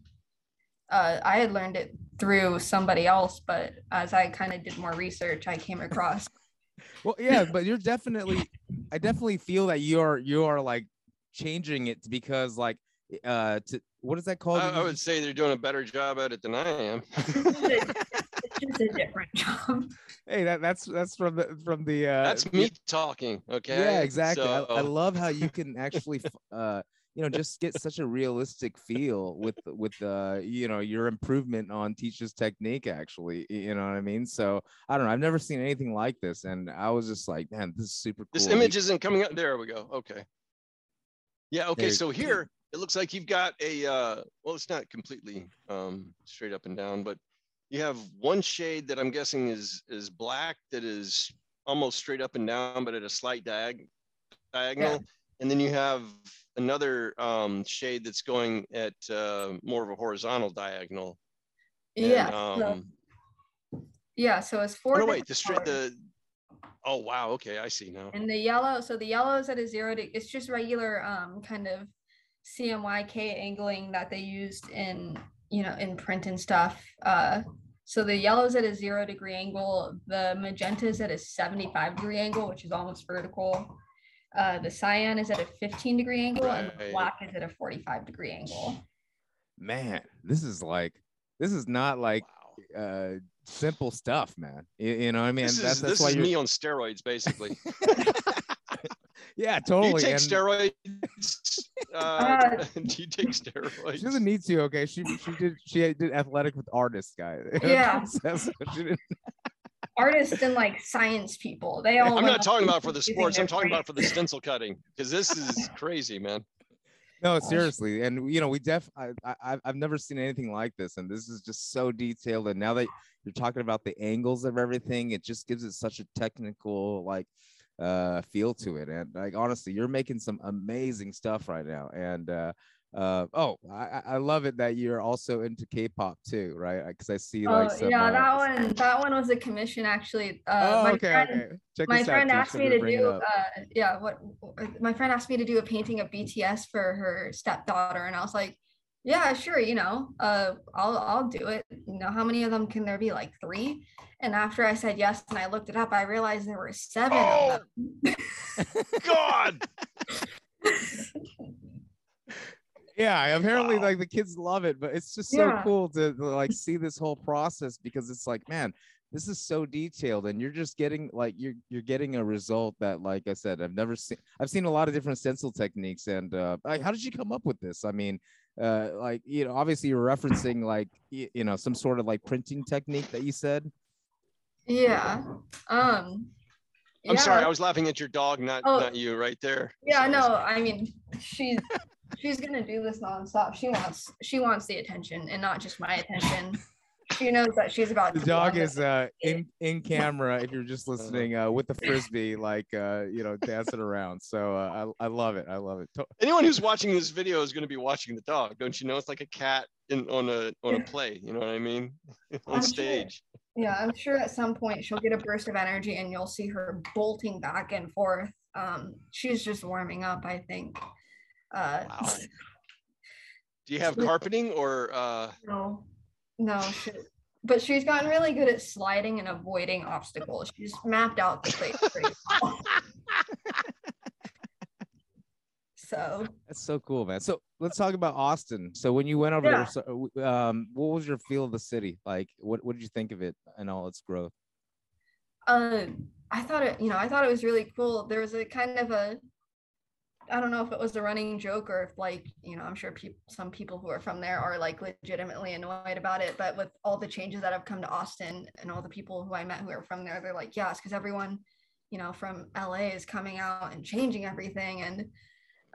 Uh, I had learned it through somebody else, but as I kind of did more research, I came across. well, yeah, but you're definitely I definitely feel that you're you are like changing it because like uh to what is that called? I, I would say they're doing a better job at it than I am. it's just a different job. hey, that that's that's from the from the uh That's me talking. Okay. Yeah, exactly. I, I love how you can actually, uh, you know, just get such a realistic feel with with uh, you know, your improvement on teacher's technique. Actually, you know what I mean. So I don't know. I've never seen anything like this, and I was just like, man, this is super cool. This image isn't coming up. There we go. Okay. Yeah. Okay. There- So here it looks like you've got a. Uh, well, it's not completely um, straight up and down, but you have one shade that I'm guessing is is black that is almost straight up and down, but at a slight diag- diagonal, and then you have another um, shade that's going at uh, more of a horizontal diagonal. And, Yeah. so- Um, yeah. So it's oh, four. no, wait. The straight. The. Oh wow. Okay, I see now. And the yellow, so the yellow is at a zero to, it's just regular um kind of CMYK angling that they used in, you know, in print and stuff. Uh so the yellow is at a zero degree angle, the magenta is at a 75 degree angle, which is almost vertical. Uh the cyan is at a 15 degree angle and the black is at a 45 degree angle. man, this is like, this is not like Wow. uh simple stuff, man. You, you know what I mean? This that's is that's this why is me on steroids, basically. yeah, Do you totally. take and steroids? Uh, Uh, do you take steroids? She doesn't need to. Okay, she she did she did athletic with artists, guys. Yeah. So she didn't- Artists and like science people. They all. I'm not talking about for the sports. I'm talking brain. about for the stencil cutting because this is crazy, man. No, seriously, and you know, we def I, I I've- I've never seen anything like this, and this is just so detailed. And now that you're talking about the angles of everything, it just gives it such a technical like uh feel to it. And like honestly, you're making some amazing stuff right now. And uh uh oh, I I- love it that you're also into K-pop too, right? Because I see Oh like some, yeah, uh, that one. That one was a commission actually. Uh, Oh, my okay, friend, okay. Check my this out, friend asked me to do uh yeah what my friend asked me to do a painting of bts for her stepdaughter and i was like yeah sure you know uh i'll i'll do it you know how many of them can there be like three and after i said yes and i looked it up i realized there were seven Oh! of them God, yeah apparently Wow. like the kids love it but it's just so Yeah. cool to, to, like see this whole process because it's like man this is so detailed and you're just getting like you're you're getting a result that like i said i've never seen i've seen a lot of different stencil techniques and uh like, how did you come up with this i mean uh like you know obviously you're referencing like y- you know some sort of like printing technique that you said yeah um I'm sorry. I was laughing at your dog, not Oh. not you, right there. Yeah, So- no, I mean, she's she's gonna do this nonstop. She wants she wants the attention and not just my attention. She knows that she's about the to dog is uh in in camera if you're just listening uh with the frisbee like uh you know dancing around so uh, i, I love it i love it Anyone who's watching this video is going to be watching the dog, don't you know? It's like a cat in on a on a play. You know what I mean? on I'm sure. stage. Yeah, I'm sure at some point she'll get a burst of energy and you'll see her bolting back and forth. Um, she's just warming up, I think. Uh, Wow. Do you have carpeting or uh no, no, she, but she's gotten really good at sliding and avoiding obstacles. She's mapped out the place pretty well. so That's so cool, man. So let's talk about Austin. So when you went over Yeah. there, um, what was your feel of the city? Like, what what did you think of it and all its growth? uh, I thought it, you know, I thought it was really cool. There was a kind of a, I don't know if it was a running joke or if like, you know, I'm sure some people who are from there are like legitimately annoyed about it. But with all the changes that have come to Austin and all the people who I met who are from there, they're like, yes, because everyone, you know, from LA is coming out and changing everything. And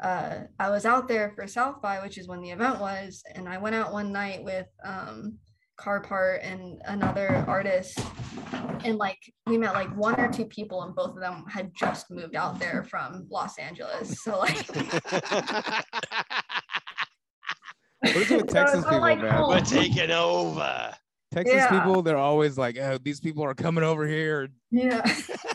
uh, I was out there for South by, which is when the event was, and I went out one night with um, Carpart and another artist, and like we met like one or two people, and both of them had just moved out there from Los Angeles. So like, What is it with Texas it felt people, like man? home. we're taking over? Texas Yeah. people, they're always like, "Oh, these people are coming over here." Yeah,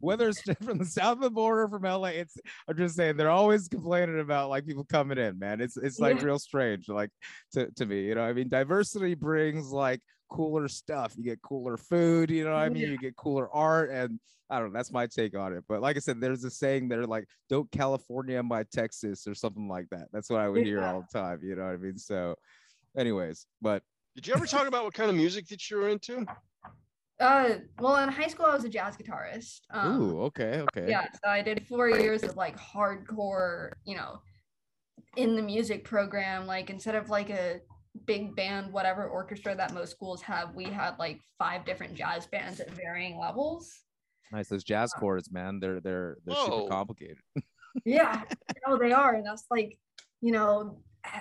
Whether it's from the south of the border or from LA, it's I'm just saying they're always complaining about like people coming in, man. It's it's like Yeah. real strange, like to, to me. You know, I mean, diversity brings like cooler stuff. You get cooler food, you know what I mean? Yeah. You get cooler art, and I don't know, that's my take on it. But like I said, there's a saying that are like, don't California my Texas or something like that. That's what I would hear all the time, you know what I mean? So anyways, but Did you ever talk about what kind of music that you were into? Uh, well, in high school I was a jazz guitarist. Um, ooh, okay, okay. yeah so i did four years of like hardcore you know in the music program like instead of like a big band whatever orchestra that most schools have we had like five different jazz bands at varying levels Nice. Those jazz chords, man. They're they're they're Whoa. super complicated. yeah no they are and that's like you know a-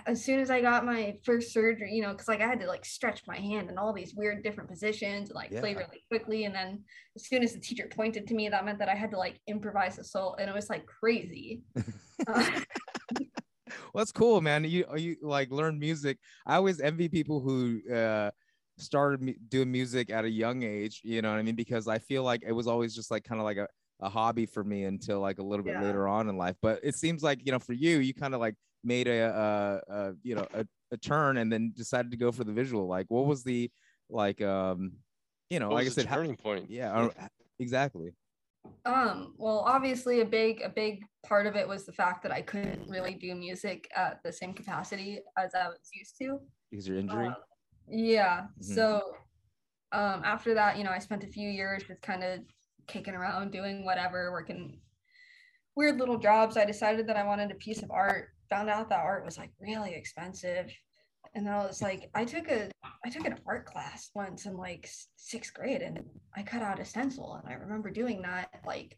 as soon as i got my first surgery you know because like i had to like stretch my hand in all these weird different positions and like play really quickly and then as soon as the teacher pointed to me that meant that i had to like improvise a solo and it was like crazy Uh, Well, that's cool, man. You you like learn music. I always envy people who uh started doing music at a young age. You know what I mean? Because I feel like it was always just like kind of like a, a hobby for me until like a little bit Yeah. later on in life. But it seems like you know for you, you kind of like made a, a, a you know a, a turn and then decided to go for the visual. Like, what was the like um you know What like I was the said, how- turning point? yeah, or- exactly. Um, well, obviously a big a big part of it was the fact that I couldn't really do music at the same capacity as I was used to. Because your injury. Um, yeah. Mhm. So um after that, you know, I spent a few years just kind of kicking around doing whatever, working weird little jobs. I decided that I wanted a piece of art. Found out that art was like really expensive, and I was like, I took a I took an art class once in like sixth grade, and I cut out a stencil, and I remember doing that like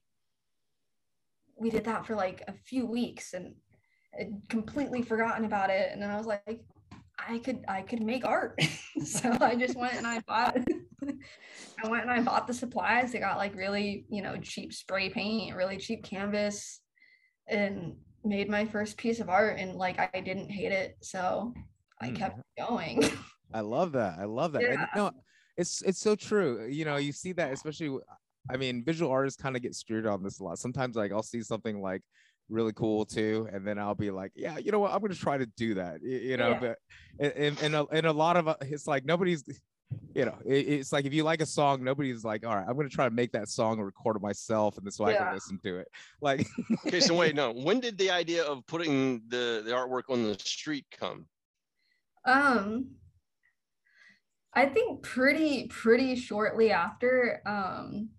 we did that for like a few weeks, and I'd completely forgotten about it, and then I was like, I could I could make art, so I just went and I bought. I went and I bought the supplies. I got like really, you know, cheap spray paint, really cheap canvas, and made my first piece of art. And like I didn't hate it, so I Mm. kept going. I love that. I love that. And, Yeah. you know, it's it's so true. You know, you see that especially. I mean, visual artists kind of get screwed on this a lot. Sometimes, like I'll see something like really cool too, and then I'll be like, yeah, you know what, I'm gonna try to do that. You know, Yeah. but and and and a, and a lot of uh, it's like nobody's. You know, it, it's like if you like a song, nobody's like, all right, I'm gonna try to make that song and record it myself, and then so I can listen to it. Like, Okay, so wait, no. When did the idea of putting the the artwork on the street come? Um, I think pretty pretty shortly after. Um,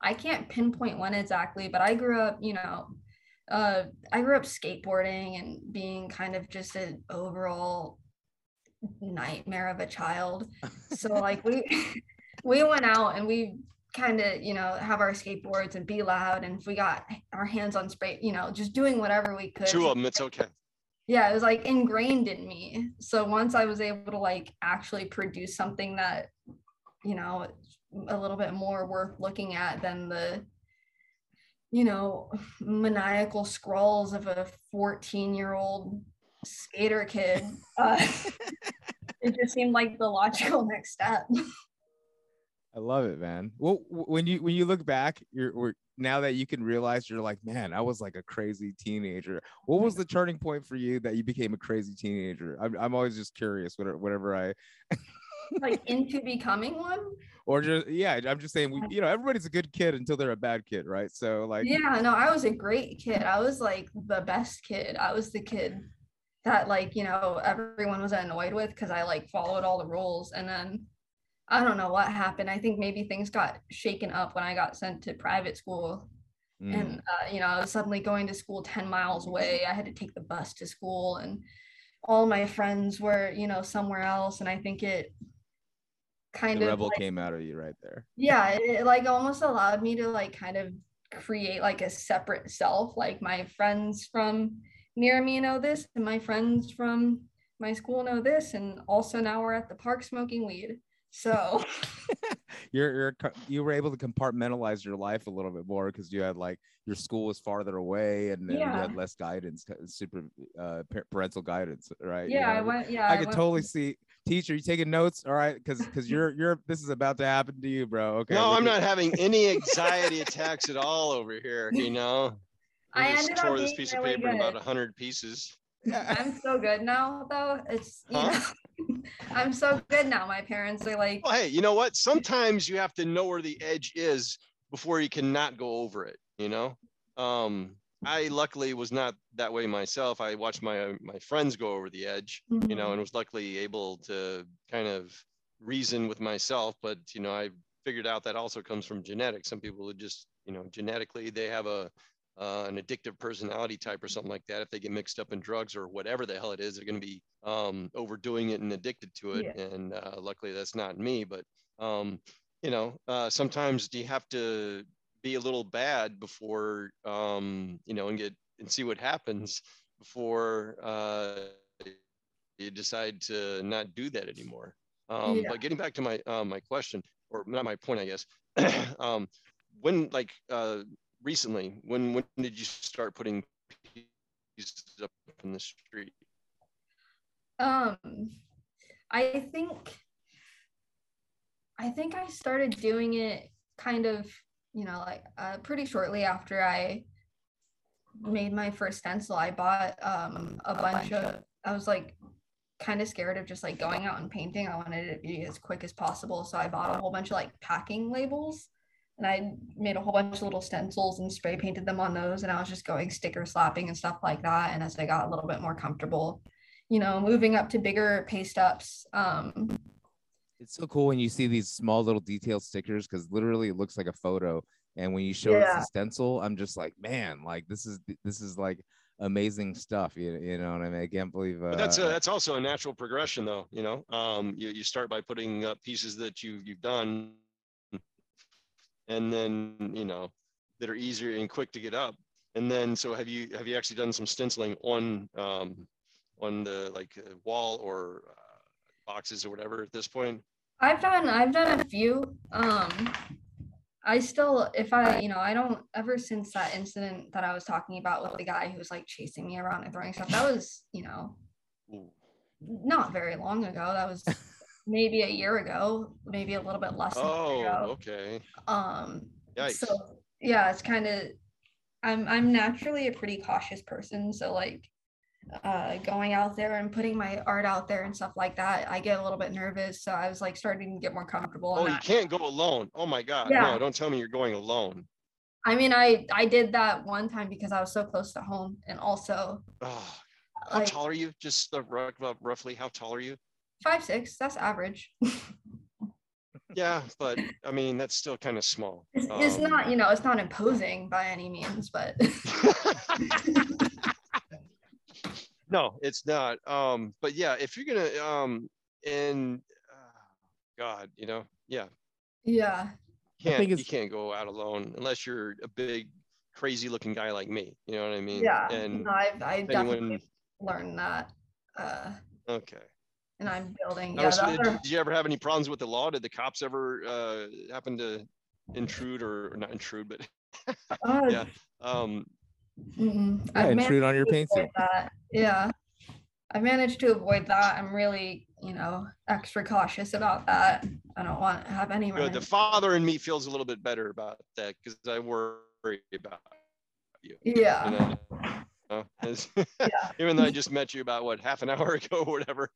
I can't pinpoint when exactly, but I grew up, you know, uh, I grew up skateboarding and being kind of just an overall nightmare of a child. So like we we went out and we kind of you know have our skateboards and be loud and if we got our hands on spray you know just doing whatever we could Two of them, it's okay. yeah it was like ingrained in me so once i was able to like actually produce something that you know a little bit more worth looking at than the you know maniacal scrawls of a 14 year old skater kid uh, it just seemed like the logical next step I love it, man. Well, when you when you look back, you're we're, now that you can realize you're like, man, I was like a crazy teenager. What was the turning point for you that you became a crazy teenager? I'm I'm always just curious. Whatever, whatever I like into becoming one or just yeah, I'm just saying. We, you know, everybody's a good kid until they're a bad kid, right? So like, yeah no i was a great kid i was like the best kid i was the kid that like you know everyone was annoyed with because i like followed all the rules and then i don't know what happened. I think maybe things got shaken up when i got sent to private school mm, and uh, you know i was suddenly going to school 10 miles away. I had to take the bus to school and all my friends were you know somewhere else and i think it kind the of rebel like, came out of you right there. yeah it, it, like almost allowed me to like kind of create like a separate self like my friends from near me know this and my friends from my school know this and also now we're at the park smoking weed so You're you're you were able to compartmentalize your life a little bit more because you had like your school was farther away and then you had less guidance, uh, super uh, parental guidance, right? You yeah i went yeah I could went- totally see teacher, you taking notes? All right, because because you're you're this is about to happen to you, bro. Okay. no, I'm at- not having any anxiety attacks at all over here. You know, I just ended up tore this piece really of paper in about good. hundred pieces. i'm so good now though it's you Huh? know i'm so good now my parents are like Well, hey, you know what? Sometimes you have to know where the edge is before you can not go over it. You know, um, I luckily was not that way myself. I watched my my friends go over the edge, you Mm-hmm. know, and was luckily able to kind of reason with myself. But you know, I figured out that also comes from genetics. Some people would just, you know, genetically they have a uh, an addictive personality type or something like that. If they get mixed up in drugs or whatever the hell it is, they're going to be um, overdoing it and addicted to it. And uh, luckily, that's not me. But um, you know, uh, sometimes you have to be a little bad before um, you know and get and see what happens before uh, you decide to not do that anymore. Um, Yeah. But getting back to my uh, my question, or not my point, I guess. um, when like uh, recently, when when did you start putting pieces up in the street? Um, I think I think I started doing it kind of, you know, like uh, pretty shortly after I made my first stencil. I bought um a bunch of. I was like kind of scared of just like going out and painting. I wanted it to be as quick as possible, so I bought a whole bunch of like packing labels. And I made a whole bunch of little stencils and spray painted them on those. And I was just going sticker slapping and stuff like that. And as I got a little bit more comfortable, you know, moving up to bigger paste ups. Um, It's so cool when you see these small little detailed stickers because literally it looks like a photo And when you show us the stencil, I'm just like, man, like this is this is like amazing stuff. You, you know what I mean? I can't believe uh, But that's a, that's also a natural progression, though. You know, um, you you start by putting up pieces that you you've done, and then you know that are easier and quick to get up. And then, so have you have you actually done some stenciling on um, on the like uh, wall or uh, boxes or whatever at this point? I've done I've done a few. Um I still if I you know I don't ever since that incident that I was talking about with the guy who was like chasing me around and throwing stuff that was you know Ooh. not very long ago that was maybe a year ago maybe a little bit less than a year Oh, ago. okay. um Yikes. so yeah it's kind of I'm I'm naturally a pretty cautious person so like uh going out there and putting my art out there and stuff like that I get a little bit nervous so I was like starting to get more comfortable Oh, you that. can't go alone. Oh my God. Yeah. No, don't tell me you're going alone. I mean, I I did that one time because I was so close to home, and also Oh, how like tall are you? Just uh, rough- rough- roughly, how tall are you? Five six. That's average. Yeah, but I mean, that's still kind of small. It's, it's Um, not, you know, it's not imposing by any means, but no, it's not. Um, but yeah, if you're gonna, um, and uh, God, you know, yeah, yeah, can't you can't go out alone unless you're a big, crazy looking guy like me. You know what I mean? yeah. And no, I've I definitely anyone, learned that, uh, okay. And I'm building. Now, Yeah, so did, did you ever have any problems with the law? Did the cops ever uh, happen to intrude or, or not intrude, but uh, yeah, um, mm-mm. Yeah, I've intrude on your painting. Yeah, I managed to avoid that. I'm really, you know, extra cautious about that. I don't want to have any. good. The father in me feels a little bit better about that because I worry about you. Yeah. You know? Uh, Even though I just met you about what half an hour ago or whatever,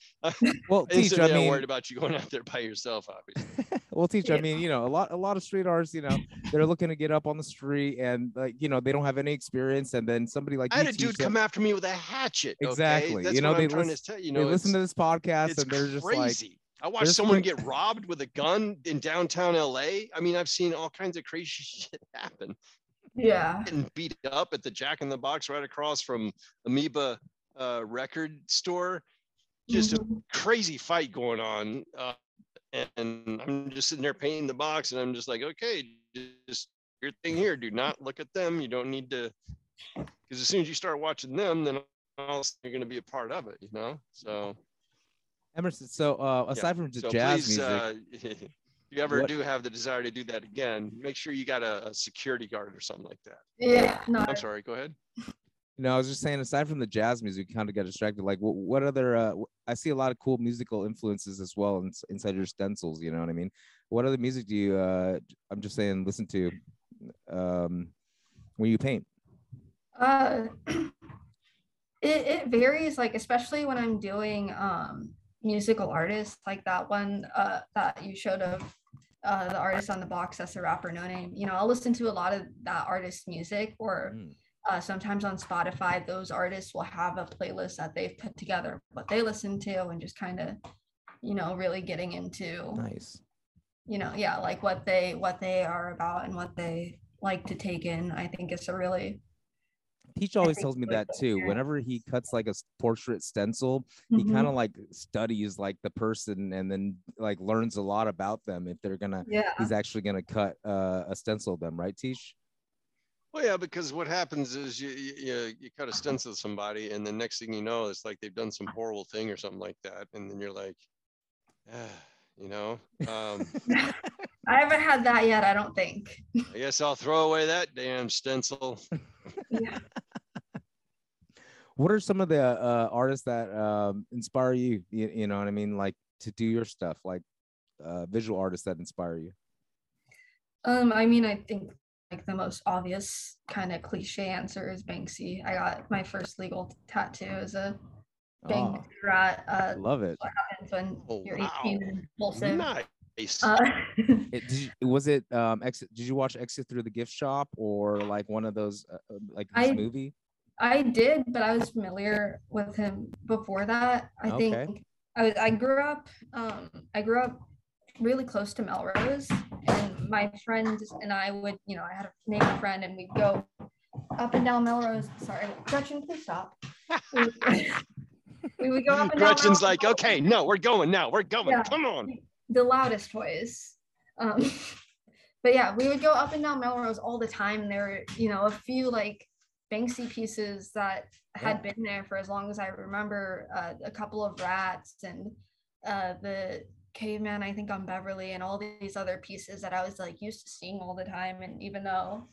Well, teach. instantly I I'm mean, worried about you going out there by yourself. Obviously, well, teach. I mean, you know, a lot, a lot of street artists, you know, they're looking to get up on the street, and like, you know, they don't have any experience, and then somebody like I had a dude them- come after me with a hatchet. okay? Exactly. That's You know, what they I'm trying listen- to tell you. they know, listen to this podcast, it's and they're just like, crazy. I watched there's someone get robbed with a gun in downtown LA. I mean, I've seen all kinds of crazy shit happen. Yeah. And beat up at the Jack in the Box right across from Amoeba uh, record store. Just a Mhm. crazy fight going on. Uh, and I'm just sitting there painting the box, and I'm just like, okay, just your thing here. Do not look at them. You don't need to, because as soon as you start watching them, then all of a sudden you're going to be a part of it, you know? So, Emerson. So, uh, yeah. aside from just so jazz please, music, uh, if you ever What- do have the desire to do that again, make sure you got a, a security guard or something like that. Yeah. No. I'm sorry, go ahead. you know, I was just saying, aside from the jazz music, kind of got distracted. Like, what, what other? Uh, I see a lot of cool musical influences as well in, inside your stencils. You know what I mean? What other music do you? Uh, I'm just saying, listen to, um, when you paint. Uh, it, it varies, like especially when I'm doing um musical artists, like that one uh that you showed of uh the artist on the box that's a rapper no name. You know, I'll listen to a lot of that artist's music or Mm. uh, sometimes on Spotify, those artists will have a playlist that they've put together, what they listen to, and just kind of, you know, really getting into, Nice. you know, yeah, like what they what they are about and what they like to take in. I think it's a really Teach always tells me that too. Whenever he cuts like a portrait stencil, he Mhm. kind of like studies like the person and then like learns a lot about them if they're gonna yeah. he's actually gonna cut uh, a stencil of them, right, Teach? Well, yeah, because what happens is you, you, you- you cut a stencil to somebody, and the next thing you know, it's like they've done some horrible thing or something like that. And then you're like, ah, you know, um, I haven't had that yet, I don't think. I guess I'll throw away that damn stencil. Yeah. What are some of the uh, artists that um, inspire you, you? You know what I mean, like to do your stuff, like uh, visual artists that inspire you. Um, I mean, I think like the most obvious kind of cliche answer is Banksy. I got my first legal tattoo as a Oh, Banksy rat. Uh, love it. What happens when Oh, you're wow. 18 and impulsive. Nice. Uh, it did you, was it um exit did you watch exit through the gift shop or like one of those uh, uh, like this I- movie I did, but I was familiar with him before that. I Okay. think I was, I grew up um I grew up really close to Melrose and my friends and I would, you know, I had a neighbor friend and we'd go up and down Melrose. Sorry, Gretchen, please stop. We would, we would go up and down. Gretchen's Melrose like, okay, no, we're going now. We're going. Yeah. Come on. The loudest toys. Um, but yeah, we would go up and down Melrose all the time. There were, you know, a few like Banksy pieces that had been there for as long as I remember. Uh, a couple of rats and uh, the caveman, I think on Beverly, and all these other pieces that I was like used to seeing all the time. And even though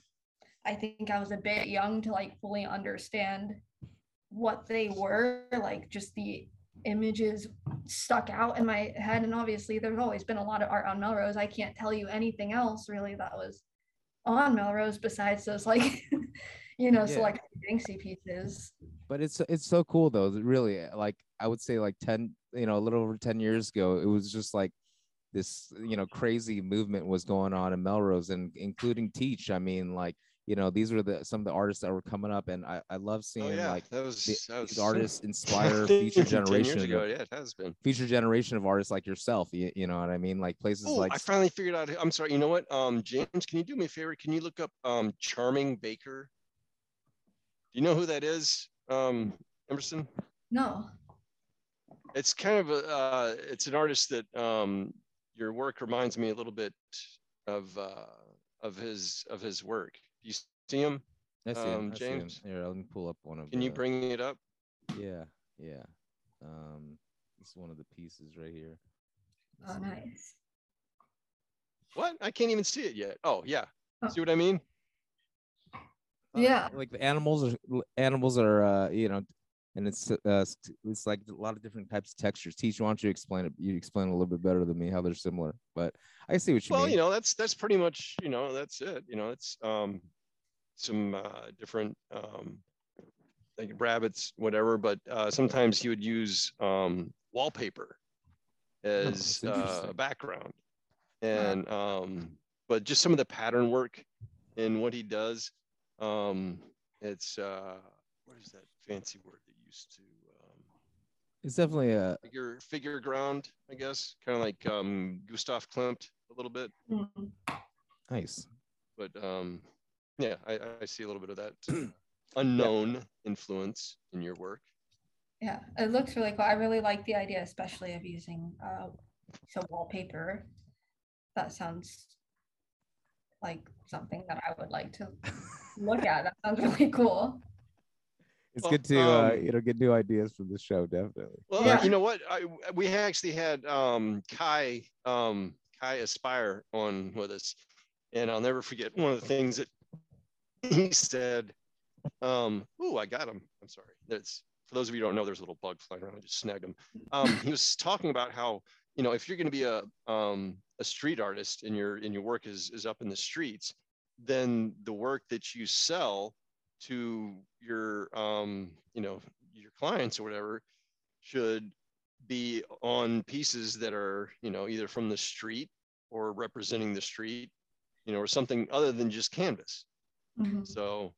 I think I was a bit young to like fully understand what they were, like just the images stuck out in my head. And obviously, there's always been a lot of art on Melrose. I can't tell you anything else really that was on Melrose besides those like, you know, Yeah. select Banksy pieces. but it's it's so cool though really like i would say like 10 you know a little over 10 years ago it was just like this you know crazy movement was going on in melrose and including teach i mean like you know these were the some of the artists that were coming up and i, I love seeing Oh yeah, like that was, the, that was these artists inspire future generation ago. of, Yeah, it has been. future generation of artists like yourself you, you know what i mean like places Oh, like I finally figured out. I'm sorry. You know what? Um, James, can you do me a favor? Can you look up um Charming Baker? Do you know who that is? Um, Emerson. No. It's kind of a. Uh, it's an artist that um your work reminds me a little bit of uh of his of his work. Do you see him? I see 'em, um, I see 'em. James? here let me pull up one of Can you bring it up? yeah yeah um this is one of the pieces right here Oh, nice. What? I can't even see it yet. Oh yeah. Oh. See what I mean? Uh, Yeah. like the animals are animals are uh you know and it's uh it's like a lot of different types of textures. Teach why don't you explain it you explain it a little bit better than me how they're similar. But i see what you well mean. Well, you know that's that's pretty much you know that's it. You know it's um some uh different um like rabbits whatever but uh sometimes he would use um wallpaper as that's uh, a background. And um but just some of the pattern work and what he does um it's uh what is that fancy word used to um it's definitely a figure figure ground i guess kind of like um gustav klimt a little bit Mhm. nice but um yeah i i see a little bit of that uh, unknown influence in your work Yeah, it looks really cool. I really like the idea, especially of using uh, some wallpaper. That sounds like something that I would like to look at. That sounds really cool. It's Well, good to uh um, you know get new ideas from the show definitely. Well Yeah. you know what? I, we actually had um kai um kai aspire on with us and i'll never forget one of the things that he said um oh i got him i'm sorry. That's for those of you who don't know there's a little bug flying around. I just snagged him um he was talking about how you know if you're going to be a um a street artist and your and your work is is up in the streets then the work that you sell to your um you know your clients or whatever should be on pieces that are you know either from the street or representing the street you know or something other than just canvas Mhm. so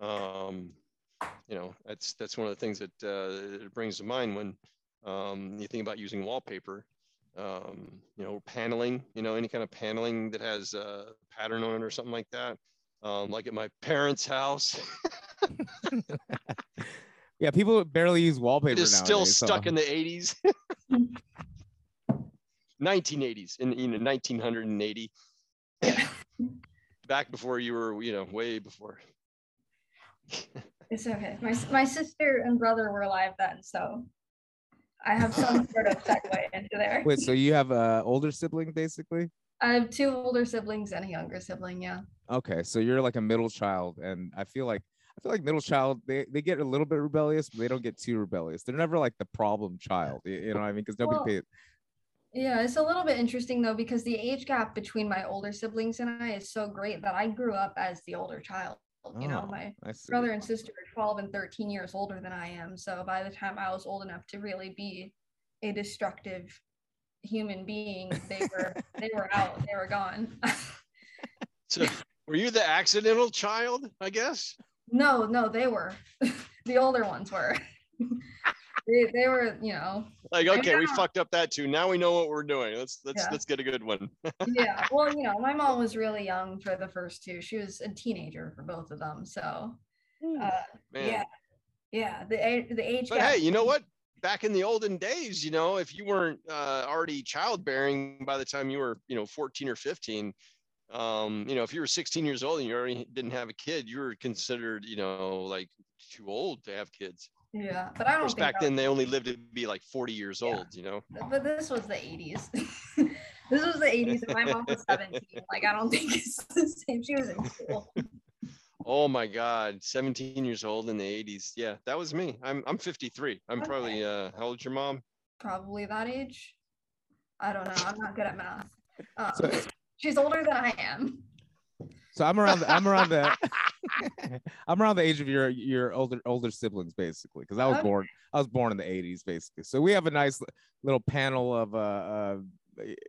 um you know that's that's one of the things that uh, it brings to mind when um, you think about using wallpaper um, you know paneling you know any kind of paneling that has a pattern on it or something like that um, like at my parents house. Yeah people barely use wallpaper it is still nowadays, so- stuck in the 80s 1980s in you know 1980 back before you were you know way before. It's okay. My my sister and brother were alive then, so I have some sort of segue into there. wait so you have a older sibling basically I have two older siblings and a younger sibling. Yeah. Okay, so you're like a middle child, and I feel like I feel like middle child they, they get a little bit rebellious, but they don't get too rebellious. They're never like the problem child, you, you know what I mean? Because nobody Well, pays. Yeah, it's a little bit interesting though because the age gap between my older siblings and I is so great that I grew up as the older child. You know, Oh, my brother and sister are 12 and 13 years older than I am. So by the time I was old enough to really be a destructive human being, they were they were out, they were gone. so were you the accidental child i guess no, no, they were. the older ones were. they, they were, you know, Like, okay, we fucked up that too. Now we know what we're doing. Let's let's Yeah. let's get a good one. yeah. Well, you know, my mom was really young for the first two. She was a teenager for both of them. So, uh, Man. yeah, yeah. The the age But gap. hey, you know what? Back in the olden days, you know, if you weren't uh, already childbearing by the time you were, you know, 14 or 15, um, you know, if you were 16 years old and you already didn't have a kid, you were considered, you know, like too old to have kids. Yeah, but I don't course, think back then they only lived to be like 40 years Yeah. old, you know. but this was the 80s. this was the 80s, and my mom was 17. Like, I don't think it's the same. She was in school. Oh my God, 17 years old in the 80s. Yeah, that was me. I'm I'm 53. I'm probably uh, how old's your mom? Probably that age. I don't know. I'm not good at math. Um, So- she's older than I am. So I'm around. The, I'm around the. I'm around the age of your your older older siblings, basically, because I was Okay. born. I was born in the '80s, basically. So we have a nice little panel of uh, uh y-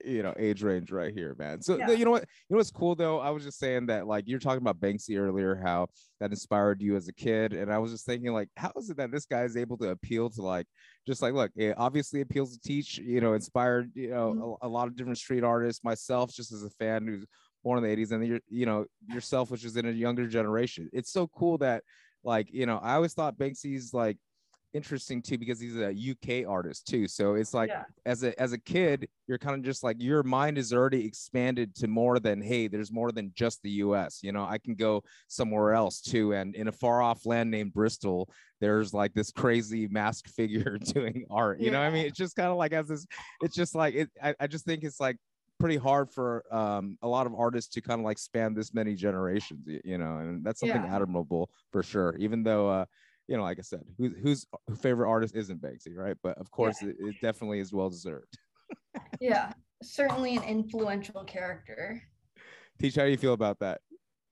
you know age range right here, man. So Yeah. you know what? You know what's cool though? I was just saying that like you're talking about Banksy earlier, how that inspired you as a kid, and I was just thinking like, how is it that this guy is able to appeal to like just like look, it obviously appeals to teach, you know, inspired, you know, Mhm. a, a lot of different street artists. Myself, just as a fan who's born in the 80s and you're you know yourself which is in a younger generation it's so cool that like you know i always thought banksy's like interesting too because he's a uk artist too so it's like Yeah. as a as a kid you're kind of just like your mind is already expanded to more than hey there's more than just the us you know i can go somewhere else too and in a far off land named bristol there's like this crazy masked figure doing art you know what i mean it's just kind of like as this it's just like it I, I just think it's like pretty hard for um, a lot of artists to kind of like span this many generations, you know, and that's something Yeah. admirable for sure. Even though, uh, you know, like I said, who's whose favorite artist isn't Banksy, right? But of course, it, it definitely is well deserved. Yeah, certainly an influential character. Teach, how do you feel about that?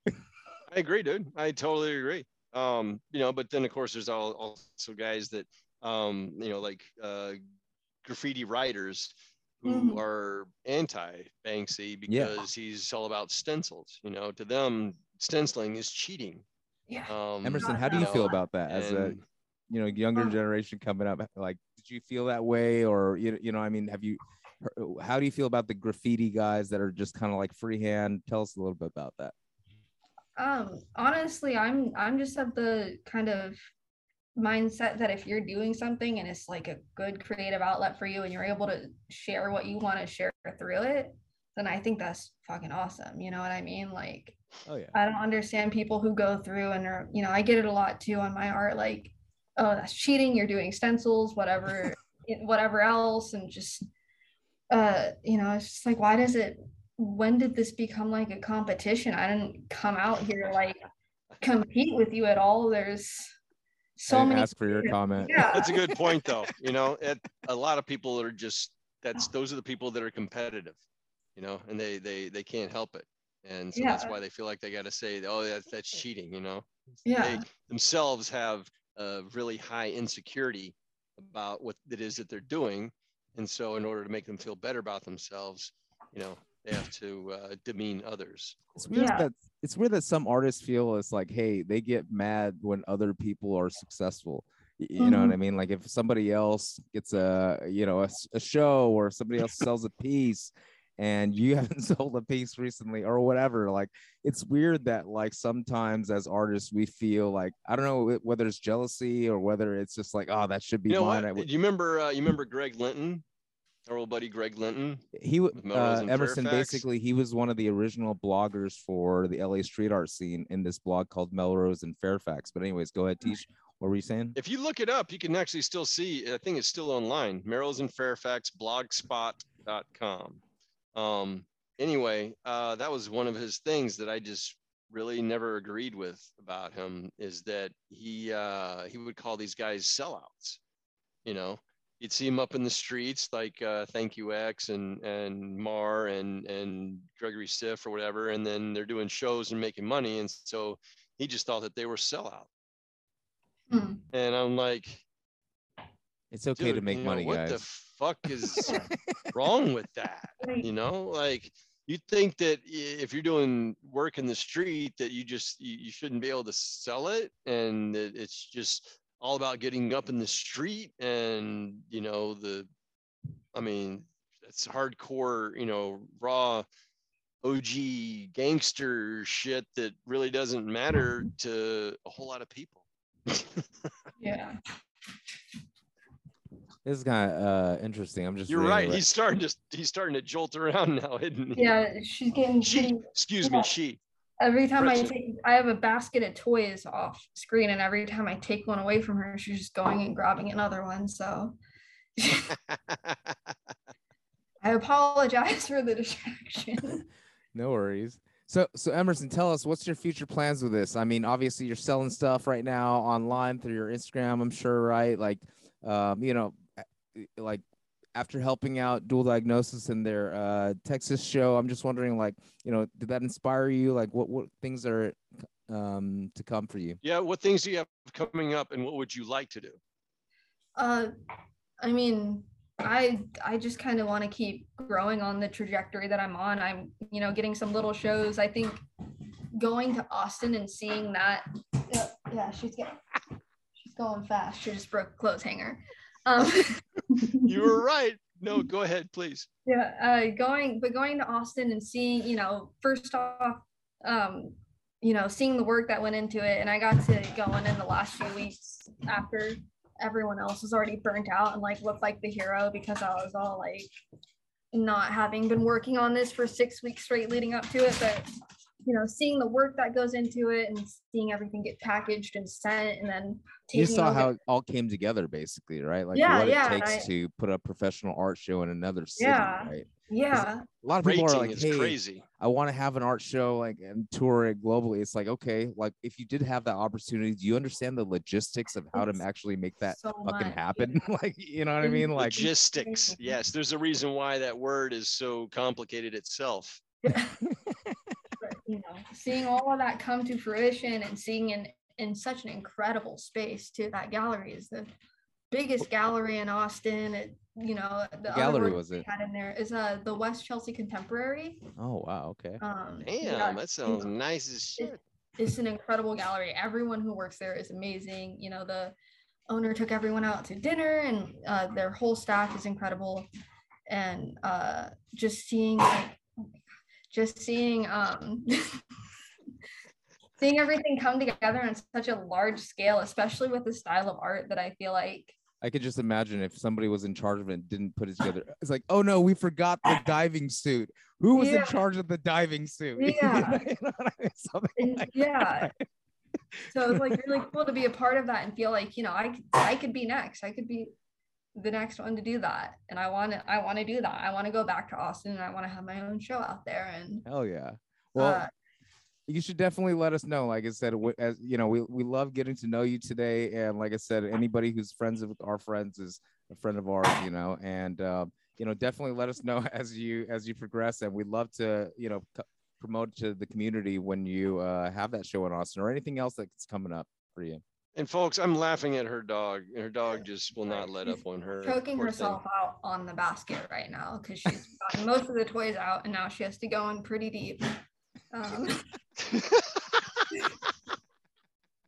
I agree, dude. I totally agree. Um, you know, but then of course there's all also guys that um, you know, like uh graffiti writers who Mhm. are anti Banksy Yeah. because he's all about stencils. You know, to them, stenciling is cheating. Yeah. Um, Emerson, how do you that feel about that as a you know younger generation coming up? Like, did you feel that way, or you you know, I mean, have you? How do you feel about the graffiti guys that are just kind of like freehand? Tell us a little bit about that. Um, honestly, I'm I'm just of the kind of mindset that if you're doing something and it's like a good creative outlet for you and you're able to share what you want to share through it, then I think that's fucking awesome. You know what I mean? Like Oh yeah. I don't understand people who go through and are, you know, I get it a lot too on my art, like, oh, that's cheating, you're doing stencils, whatever, whatever else, and just uh, you know, it's just like, why does it when did this become like a competition? I didn't come out here like compete with you at all. There's so didn't many ask for your comment. Yeah. That's a good point, though. You know, it, a lot of people are just that's those are the people that are competitive, you know, and they they they can't help it, and so that's why they feel like they got to say, oh, that's that's cheating, you know. Yeah. They themselves have a really high insecurity about what it is that they're doing, and so in order to make them feel better about themselves, you know, they have to uh, demean others. It's weird Yeah. that it's weird that some artists feel it's like, hey, they get mad when other people are successful. Y- You know what I mean? Like if somebody else gets a you know a show or somebody else sells a piece and you haven't sold a piece recently or whatever, like it's weird that like sometimes as artists we feel like I don't know whether it's jealousy or whether it's just like oh that should be You know mine. Do you remember? Uh, you remember Greg Linton, our old buddy Greg Linton? he uh, Emerson Fairfax. basically he was one of the original bloggers for the LA street art scene in this blog called Melrose and Fairfax. But anyways, go ahead, teach. What were you saying? If you look it up, you can actually still see. I think it's still online. Melrose and Fairfax blogspot.com. Um, anyway, uh, that was one of his things that I just really never agreed with about him is that he uh, he would call these guys sellouts. You know, you'd see him up in the streets like uh, Thank You X and and Mar and and Gregory Siff or whatever, and then they're doing shows and making money, and so he just thought that they were sellout. Hmm. And I'm like, It's okay to make you know, money, what guys. the fuck is wrong with that? You know, like you think that if you're doing work in the street that you just you, you shouldn't be able to sell it and that it's just all about getting up in the street and you know the i mean it's hardcore you know raw og gangster shit that really doesn't matter to a whole lot of people Yeah. This is kind of uh, interesting. I'm just you're right he's starting to he's starting to jolt around now isn't he Yeah, she's getting she pretty excuse yeah. me she every time I take I have a basket of toys off screen and every time I take one away from her, she's just going and grabbing another one. So I apologize for the distraction. No worries. So, so Emerson, tell us what's your future plans with this? I mean, obviously you're selling stuff right now online through your Instagram, I'm sure, right? Like, um, you know, a- like after helping out Dual Diagnosis in their uh, Texas show, I'm just wondering, like, you know, did that inspire you? Like, what what things are um to come for you? yeah what things do you have coming up and what would you like to do Uh, I mean, I I just kind of want to keep growing on the trajectory that I'm on. I'm you know getting some little shows. I think going to Austin and seeing that. Yeah, yeah she's getting she's going fast. She just broke a clothes hanger. Um, you were right. No go ahead please. Yeah uh going but going to austin and seeing you know first off um you know seeing the work that went into it and i got to go in in the last few weeks after everyone else was already burnt out and like looked like the hero because i was all like not having been working on this for six weeks straight leading up to it but you know seeing the work that goes into it and seeing everything get packaged and sent and then You saw how it all came together, basically, right? Like Yeah, what yeah, it takes I- to put a professional art show in another city, Yeah. right? yeah A lot of people rating are like, is "Hey, crazy I want to have an art show like and tour it globally. It's like, okay, like if you did have that opportunity, do you understand the logistics of how to actually make that so fucking much, happen? like, you know what I mean? Like, logistics yes there's a reason why that word is so complicated itself but, you know, seeing all of that come to fruition and seeing in in such an incredible space to That gallery is the biggest gallery in Austin. It, you know, the gallery work was it? had in there is uh the West Chelsea Contemporary. oh wow, okay. Um, damn yeah, that you sounds know, nice as shit it's an incredible gallery. Everyone who works there is amazing. You know, the owner took everyone out to dinner and uh, their whole staff is incredible. And uh, just seeing like, oh my God, just seeing um, seeing everything come together on such a large scale, especially with the style of art that I feel like I could just imagine if somebody was in charge of it and didn't put it together. It's like, oh no, we forgot the diving suit. Who was Yeah. in charge of the diving suit? Yeah. You know I mean? Like yeah. that. so it's like really cool to be a part of that and feel like you know I I could be next. I could be the next one to do that, and I want to I want to do that. I want to go back to Austin and I want to have my own show out there. And Hell yeah. Well, uh, you should definitely let us know. Like I said, as you know, we, we love getting to know you today. And like I said, anybody who's friends with our friends is a friend of ours, you know, and, um, you know, definitely let us know as you, as you progress. And we'd love to, you know, c- promote to the community when you uh, have that show in Austin or anything else that's coming up for you. And folks i'm laughing at her dog and her dog just will not let up on her choking poor herself out on the basket right now because she's gotten most of the toys out and now she has to go in pretty deep. Um,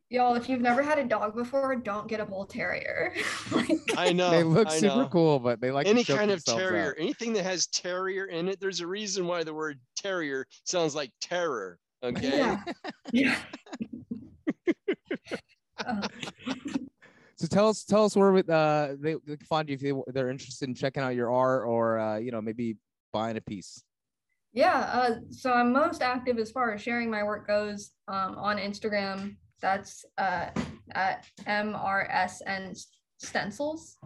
y'all, if you've never had a dog before, don't get a bull terrier. like, i know they look I super know. cool, but they like any choke kind of terrier out. anything that has terrier in it there's a reason why the word terrier sounds like terror okay yeah, yeah. So tell us, tell us where we- uh, they, they can find you if they, they're interested in checking out your art or uh, you know maybe buying a piece. Yeah, uh, so I'm most active as far as sharing my work goes um, on Instagram. That's uh, at MRSN Stencils.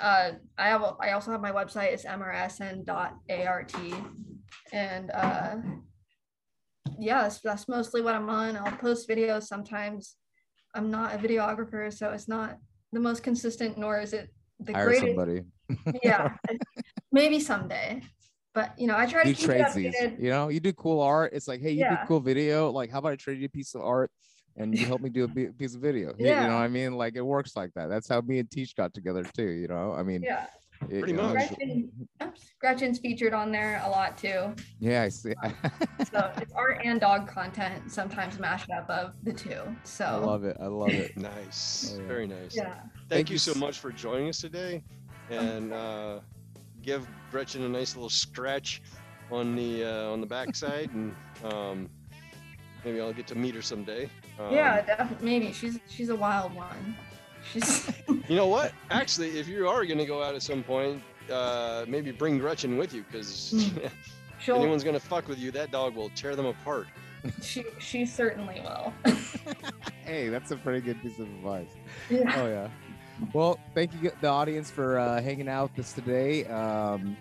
Uh, I have a, I also have my website. It's mrsn.art, and uh, yeah, that's, that's mostly what I'm on. I'll post videos sometimes. I'm not a videographer, so it's not the most consistent, nor is it the Hire greatest somebody. yeah maybe someday but you know i try to do keep it tradesies. updated. You know, you do cool art. It's like, hey, you Yeah. do cool video. Like, how about I trade you a piece of art and you help me do a piece of video? You- You know what I mean? Like, it works like that. That's how me and Teach got together too. You know, I mean, yeah It- Pretty much. Gretchen, oops, Gretchen's featured on there a lot too. Yeah, I see. So it's art and dog content, sometimes mashed up of the two. So I love it. I love it. Nice. Oh, yeah. Very nice. yeah. Thank, Thank you you so much for joining us today, and uh, give Gretchen a nice little scratch on the uh, on the backside, and um, maybe I'll get to meet her someday. Um, yeah, definitely. Maybe she's she's a wild one. She's You know what? Actually, if you are going to go out at some point, uh, maybe bring Gretchen with you, because Mm. if anyone's going to fuck with you, that dog will tear them apart. she she certainly will. hey, that's a pretty good piece of advice. yeah. Oh yeah. Well, thank you, the audience, for uh, hanging out with us today. Um,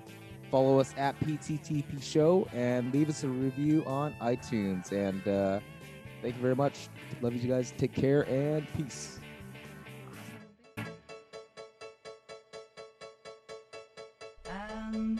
follow us at PTTP Show and leave us a review on iTunes. And uh, thank you very much. Love you guys. Take care and peace. And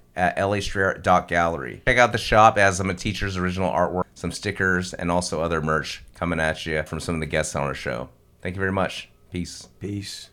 at lastrayer.gallery. Check out the shop as some of teacher's original artwork, some stickers, and also other merch coming at you from some of the guests on our show. Thank you very much. Peace. Peace.